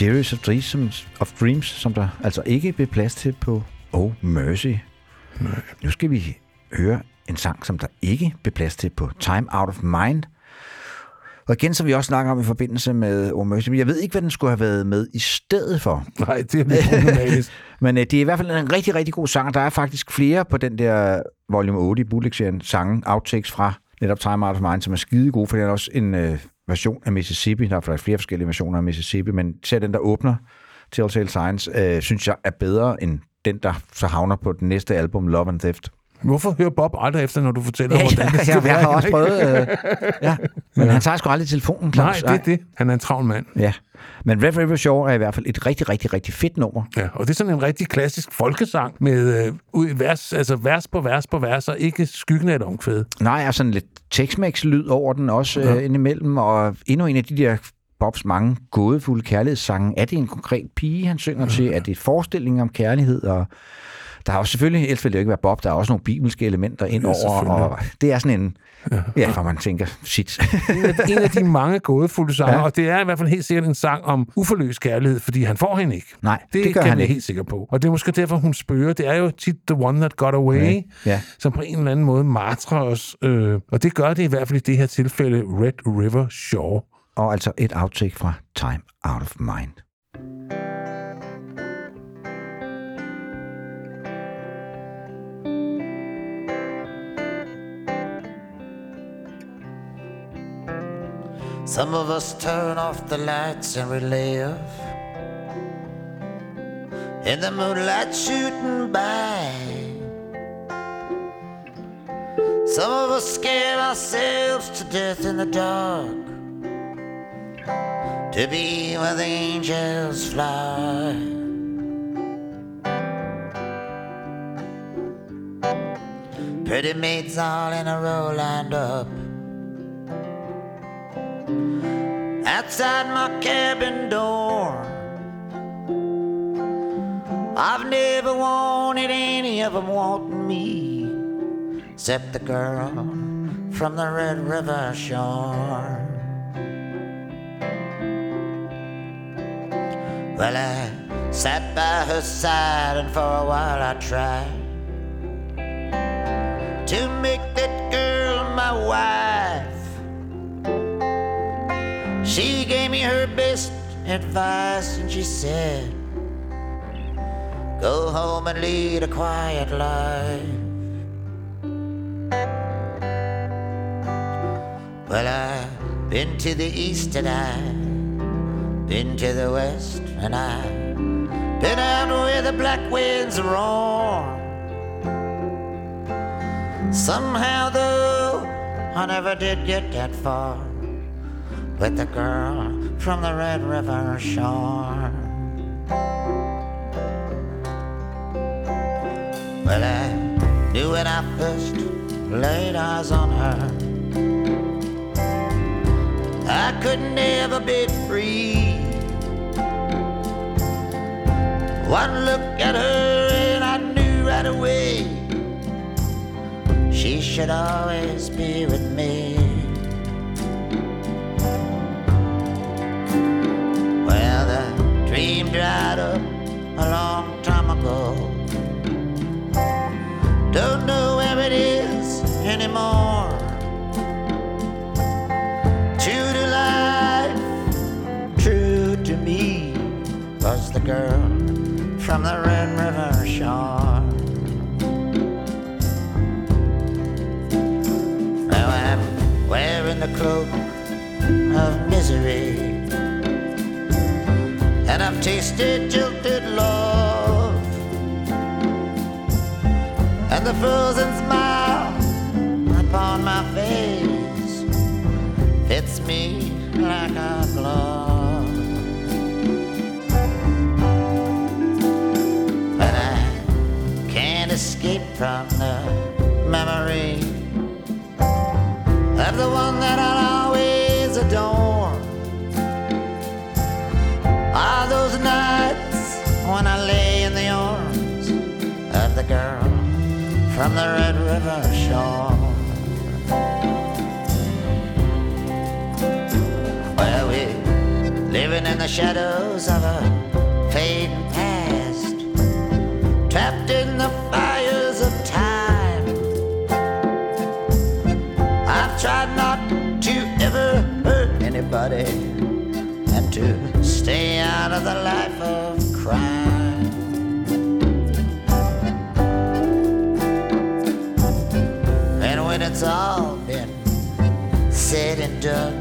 Series of Dreams, som, of Dreams, som der altså ikke blev plads til på Oh Mercy. Nej. Nu skal vi høre en sang, som der ikke blev plads til på Time Out of Mind. Og igen, som vi også snakker om i forbindelse med Oh Mercy, men jeg ved ikke, hvad den skulle have været med i stedet for. Nej, det er lidt problematisk. [LAUGHS] Men øh, det er i hvert fald en rigtig, rigtig god sang, og der er faktisk flere på den der volume 8 i bootleg-serien sange, outtakes fra netop Time Out of Mind, som er skide gode, for det er også en øh, version af Mississippi. Der er faktisk flere forskellige versioner af Mississippi, men selv den, der åbner Telltale Signs, øh, synes jeg er bedre end den, der så havner på det næste album, Love and Theft. Hvorfor hører Bob aldrig efter, når du fortæller, ja, hvordan det skal ja, være? jeg har også prøvet. Øh, ja. Men han tager sgu aldrig telefonen, Nej, Claus. det er det. Han er en travl mand. Ja. Men Red River Shore er i hvert fald et rigtig, rigtig, rigtig fedt nummer. Ja, og det er sådan en rigtig klassisk folkesang med øh, ud i vers, altså vers på vers på vers, og ikke skyggen af et omkvæd. Nej, og sådan lidt Tex-Mex-lyd over den også ja. Ja. øh, indimellem, og endnu en af de der Bobs mange gådefulde kærlighedssange. Er det en konkret pige, han synger til? Er det forestilling om kærlighed? Og der er jo selvfølgelig, ellers vil det ikke være Bob, der er også nogle bibelske elementer ind Ja, over, selvfølgelig. og det er sådan en, ja, hvor man tænker, shit. En af, en af de mange gådefulde sange, Ja. ja. og det er i hvert fald helt sikkert en sang om uforløst kærlighed, fordi han får hende ikke. Nej, Det, det gør kan han ikke. helt sikker på. Og det er måske derfor, hun spørger. Det er jo tit The One That Got Away, Ja, ja. som på en eller anden måde martrer os. Øh, og det gør det i hvert fald i det her tilfælde Red River Shore. Og altså et outtake fra Time Out of Mind. Some of us turn off the lights and we live in the moonlight shooting by. Some of us scare ourselves to death in the dark to be where the angels fly. Pretty maids all in a row lined up outside my cabin door. I've never wanted any of them wanting me, except the girl from the Red River shore. Well, I sat by her side, and for a while I tried to make that girl my wife. She gave me her best advice and she said, Go home and lead a quiet life. Well, I've been to the east and I've been to the west and I've been out where the black winds roar. Somehow, though, I never did get that far with the girl from the Red River shore. Well, I knew when I first laid eyes on her, I couldn't never be free. One look at her and I knew right away she should always be with me. Dream dried up a long time ago. Don't know where it is anymore. True to life, true to me, was the girl from the Red River shore. Now I'm wearing the cloak of misery. Tasted jilted love. And the frozen smile upon my face Fits me like a glove. But I can't escape from the memory Of the one that I'll always adore are those nights when I lay in the arms of the girl from the Red River shore. Well, we living in the shadows of a fading past, trapped in the fires of time. I've tried not to ever hurt anybody and to stay out of the life of crime. And when it's all been said and done,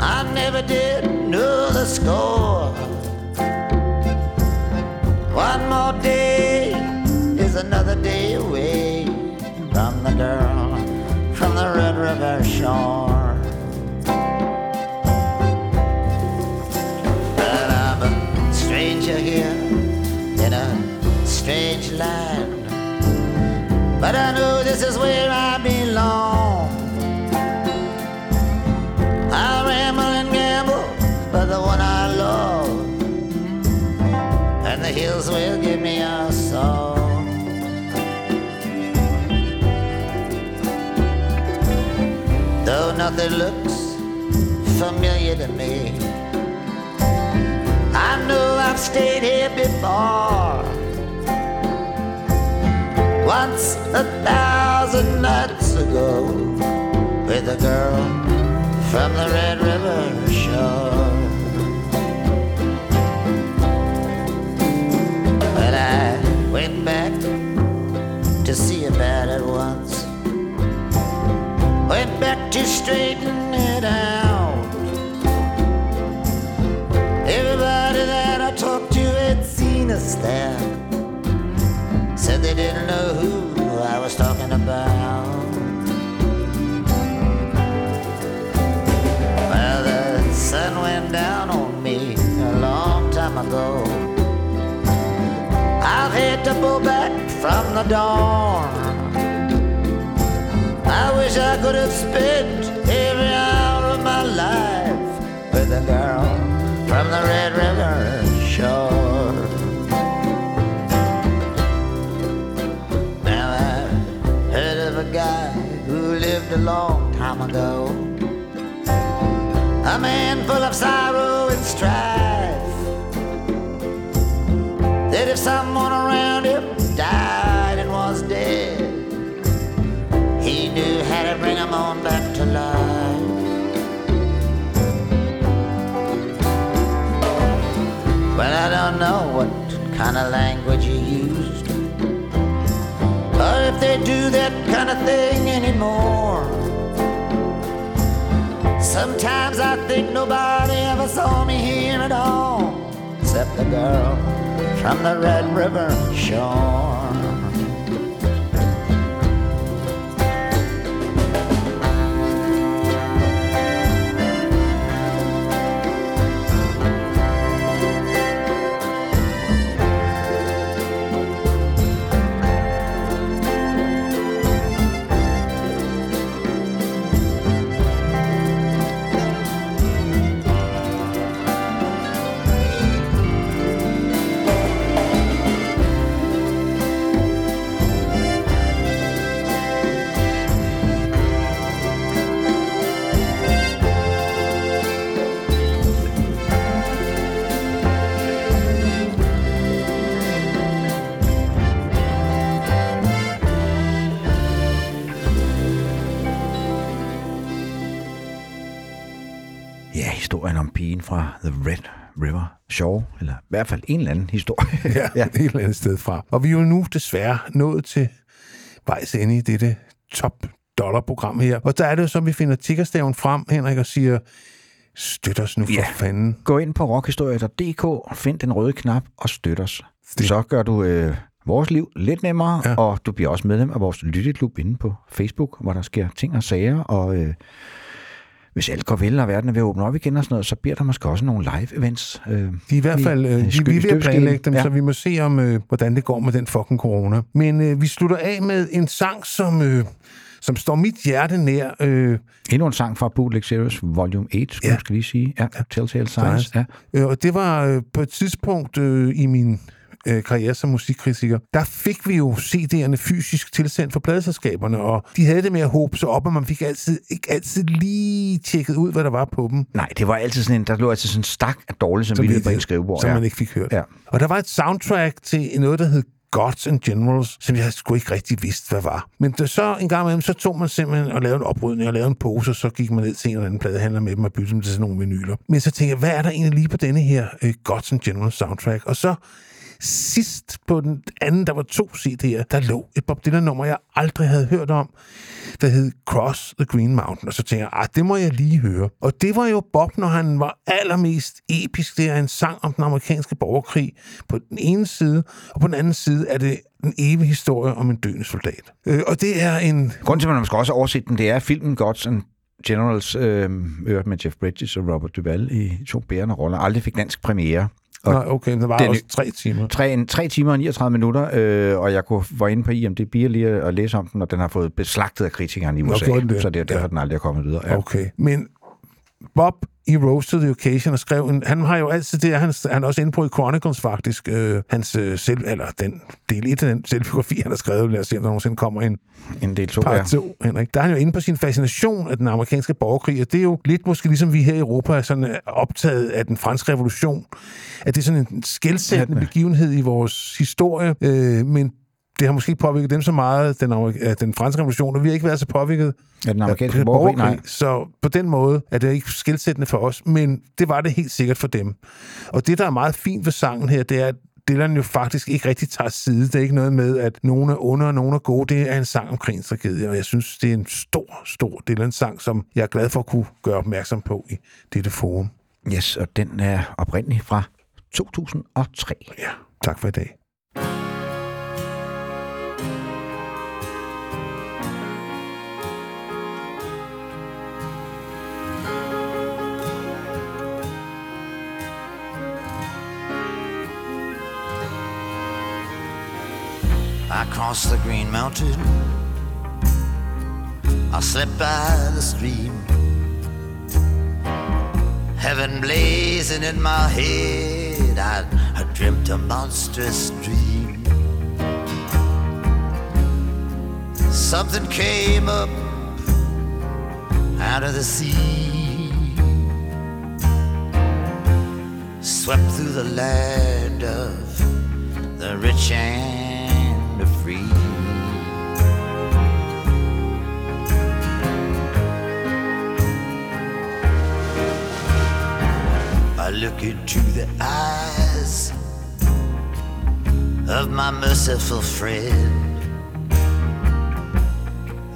I never did know the score. One more day is another day away from the girl from the Red River shore. Know this is where I belong. I ramble and gamble for the one I love. And the hills will give me a song. Though nothing looks familiar to me. I know I've stayed here before. Once a thousand nights ago with a girl from the Red River shore. But I went back to see about it once. Went back to straighten Said they didn't know who I was talking about. Well, the sun went down on me a long time ago. I've had to pull back from the dawn. I wish I could have spent every hour of my life with a girl from the Red River shore. Lived a long time ago. A man full of sorrow and strife. That if someone around him died and was dead, he knew how to bring him on back to life. Well, I don't know what kind of language you if they do that kind of thing anymore. Sometimes I think nobody ever saw me here at all, except the girl from the Red River shore. Historien om pigen fra The Red River Shore, eller i hvert fald en eller anden historie. [LAUGHS] ja, ja. et eller andet sted fra. Og vi er jo nu desværre nået til vejs ende i dette top dollar-program her. Og der er det jo så, vi finder tickerstaven frem, Henrik, og siger, støt os nu for Ja. fanden. Gå ind på rockhistorie.dk, find den røde knap og støt os. Så gør du øh, vores liv lidt nemmere, ja. og du bliver også medlem af vores lytteklub inde på Facebook, hvor der sker ting og sager, og øh, hvis alt går vel, og verden er ved at åbne op igen og sådan noget, så bliver der måske også nogle live-events. Øh, De er i hvert fald øh, de, vi er ved at planlægge dem, ja. så vi må se, om øh, hvordan det går med den fucking corona. Men øh, vi slutter af med en sang, som, øh, som står mit hjerte nær. Øh, Endnu en sang fra Bootleg Series Volume 8, skulle Ja. ja. skal lige sige. Ja, Telltale Signs. Ja. Øh, og det var øh, på et tidspunkt øh, i min øh, karriere som musikkritiker, der fik vi jo CD'erne fysisk tilsendt fra pladeselskaberne, og de havde det med at håbe sig op, og man fik altid, ikke altid lige tjekket ud, hvad der var på dem. Nej, det var altid sådan en, der lå altid sådan en stak af dårlig som vi på en skrivebord. Som ja. man ikke fik hørt. Ja. Og der var et soundtrack til noget, der hed Gods and Generals, som jeg sgu ikke rigtig vidste, hvad var. Men da så en gang imellem, så tog man simpelthen og lavede en oprydning og lavede en pose, og så gik man ned til en eller anden pladehandler med dem og byttede dem til sådan nogle vinyler. Men så tænkte jeg, hvad er der egentlig lige på denne her uh, Gods and Generals soundtrack? Og så sidst på den anden, der var to CD'er, der lå et Bob Dylan-nummer, jeg aldrig havde hørt om, der hed Cross the Green Mountain. Og så tænkte jeg, ah, det må jeg lige høre. Og det var jo Bob, når han var allermest episk. Det er en sang om den amerikanske borgerkrig på den ene side, og på den anden side er det den evige historie om en døende soldat. Øh, og det er en... Grunden til, at man skal også oversætte den, det er filmen Gods and Generals, øh, med Jeff Bridges og Robert Duvall i to bærende roller, aldrig fik dansk premiere. Og Nå, okay, det var den- også tre timer. Tre, tre timer og 39 minutter, øh, og jeg kunne, var inde på IMDb lige at, læse om den, og den har fået beslagtet af kritikerne i USA, det? så det er derfor, Ja. den aldrig er kommet videre. Ja. Okay, men Bob i Rose to the Occasion og skrev en, han har jo altid det, han, han er også inde på i Chronicles faktisk, øh, hans øh, selv, eller den del 1 af den selvbiografi, han har skrevet, lad os se, om der nogensinde kommer en En del to, part ja. 2, Henrik. Der er han jo inde på sin fascination af den amerikanske borgerkrig, og det er jo lidt måske ligesom vi her i Europa er sådan øh, optaget af den franske revolution, at det er sådan en skældsættende begivenhed i vores historie, øh, men det har måske ikke påvirket dem så meget, den, af den franske revolution, og vi har ikke været så påvirket Ja, den amerikanske af borgerkrig, nej. Så på den måde er det ikke skældsættende for os, men det var det helt sikkert for dem. Og det, der er meget fint ved sangen her, det er, at Dylan jo faktisk ikke rigtig tager side. Det er ikke noget med, at nogen er onde og nogen er gode. Det er en sang om krigens tragedie, og jeg synes, det er en stor, stor Dylan-sang, som jeg er glad for at kunne gøre opmærksom på i dette forum. Yes, og den er oprindelig fra 2003. Ja, tak for i dag. I crossed the green mountain. I slept by the stream. Heaven blazing in my head. I, I dreamt a monstrous dream. Something came up out of the sea. Swept through the land of the rich and Into the eyes of my merciful friend,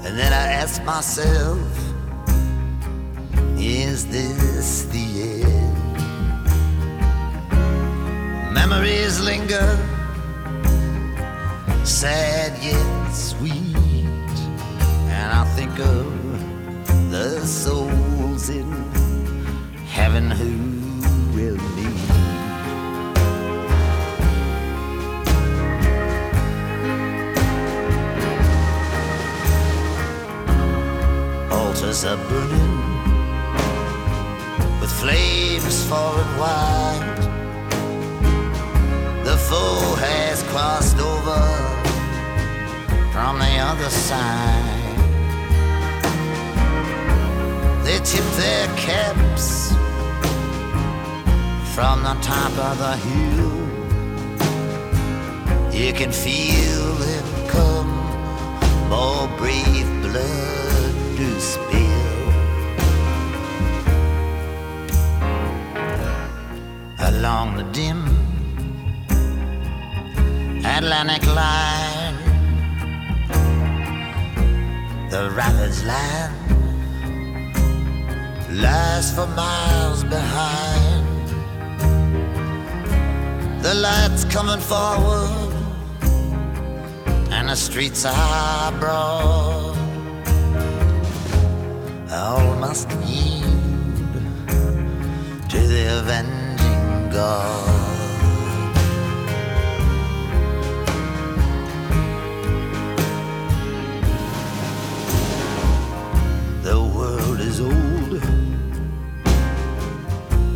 and then I ask myself, is this the end? Memories linger sad yet sweet. And I think of the souls in heaven who Are burning with flames falling white. The foe has crossed over from the other side. They tip their caps from the top of the hill. You can feel them come, more brave blood to spill. Along the dim Atlantic line, the ravaged land lies for miles behind. The lights coming forward, and the streets are broad. All must yield to the avenging God. The world is old.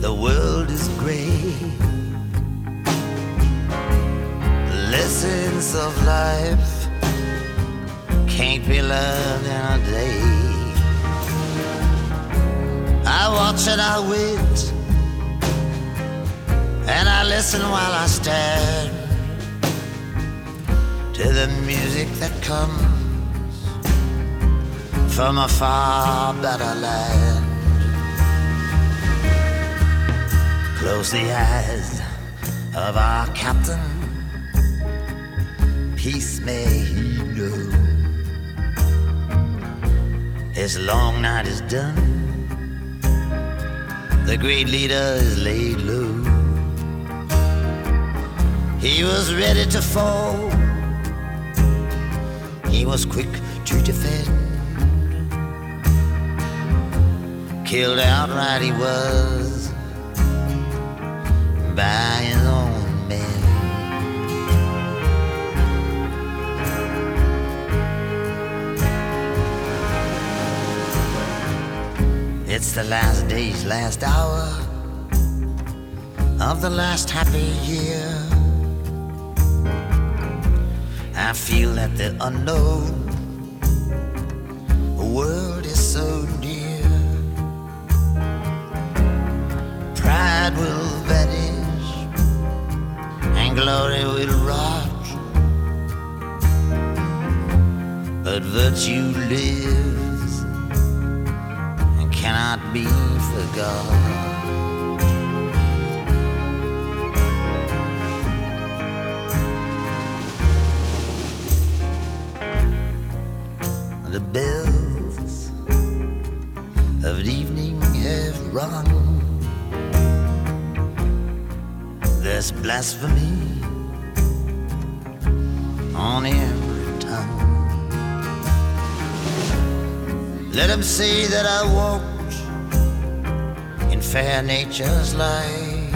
The world is gray. Lessons of life can't be learned in a day. I watch and I wait, and I listen while I stand to the music that comes from a far better land. Close the eyes of our captain, peace may he know. His long night is done, the great leader is laid low. He was ready to fall, he was quick to defend. Killed outright he was by his own men. It's the last day's last hour of the last happy year. I feel that the unknown world is so near. Pride will vanish and glory will rot. But virtue lives and cannot be forgot. The bells of evening have rung. There's blasphemy on every tongue. Let 'em say that I walked in fair nature's light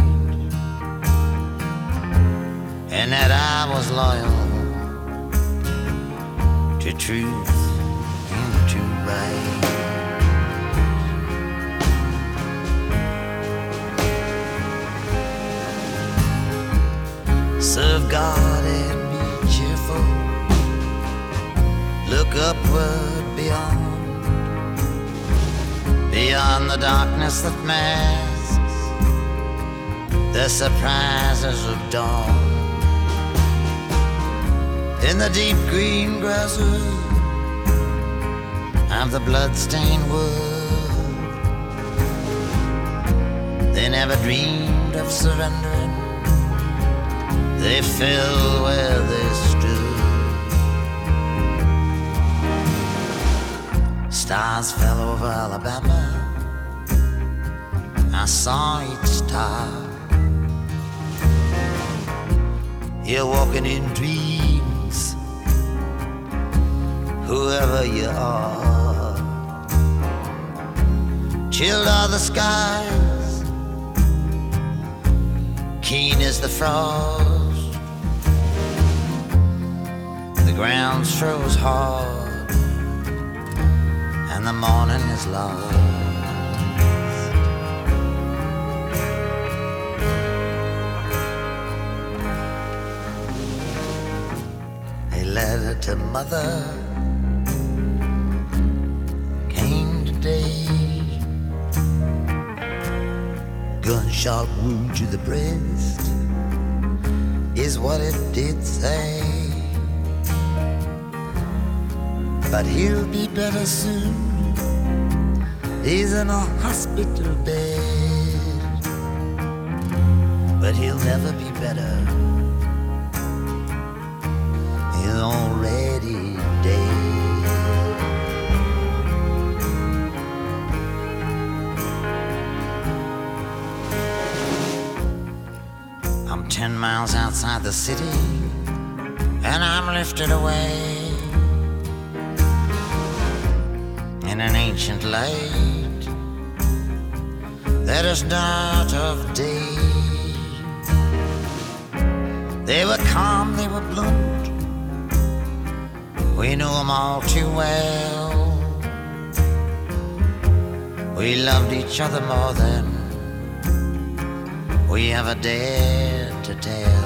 and that I was loyal to truth. Serve God and be cheerful. Look upward beyond, beyond the darkness that masks the surprises of dawn. In the deep green grasses of the bloodstained wood, they never dreamed of surrendering. They fell where they stood. Stars fell over Alabama. I saw each star. You're walking in dreams, whoever you are. Chilled are the skies, keen as the frost. The ground's froze hard, and the morning is lost. A letter to mother Gunshot wound to the breast is what it did say. But he'll be better soon. He's in a hospital bed. But he'll never be better. The city, and I'm lifted away in an ancient light that is not of day. They were calm, they were blunt. We knew them all too well. We loved each other more than we ever dared to tell.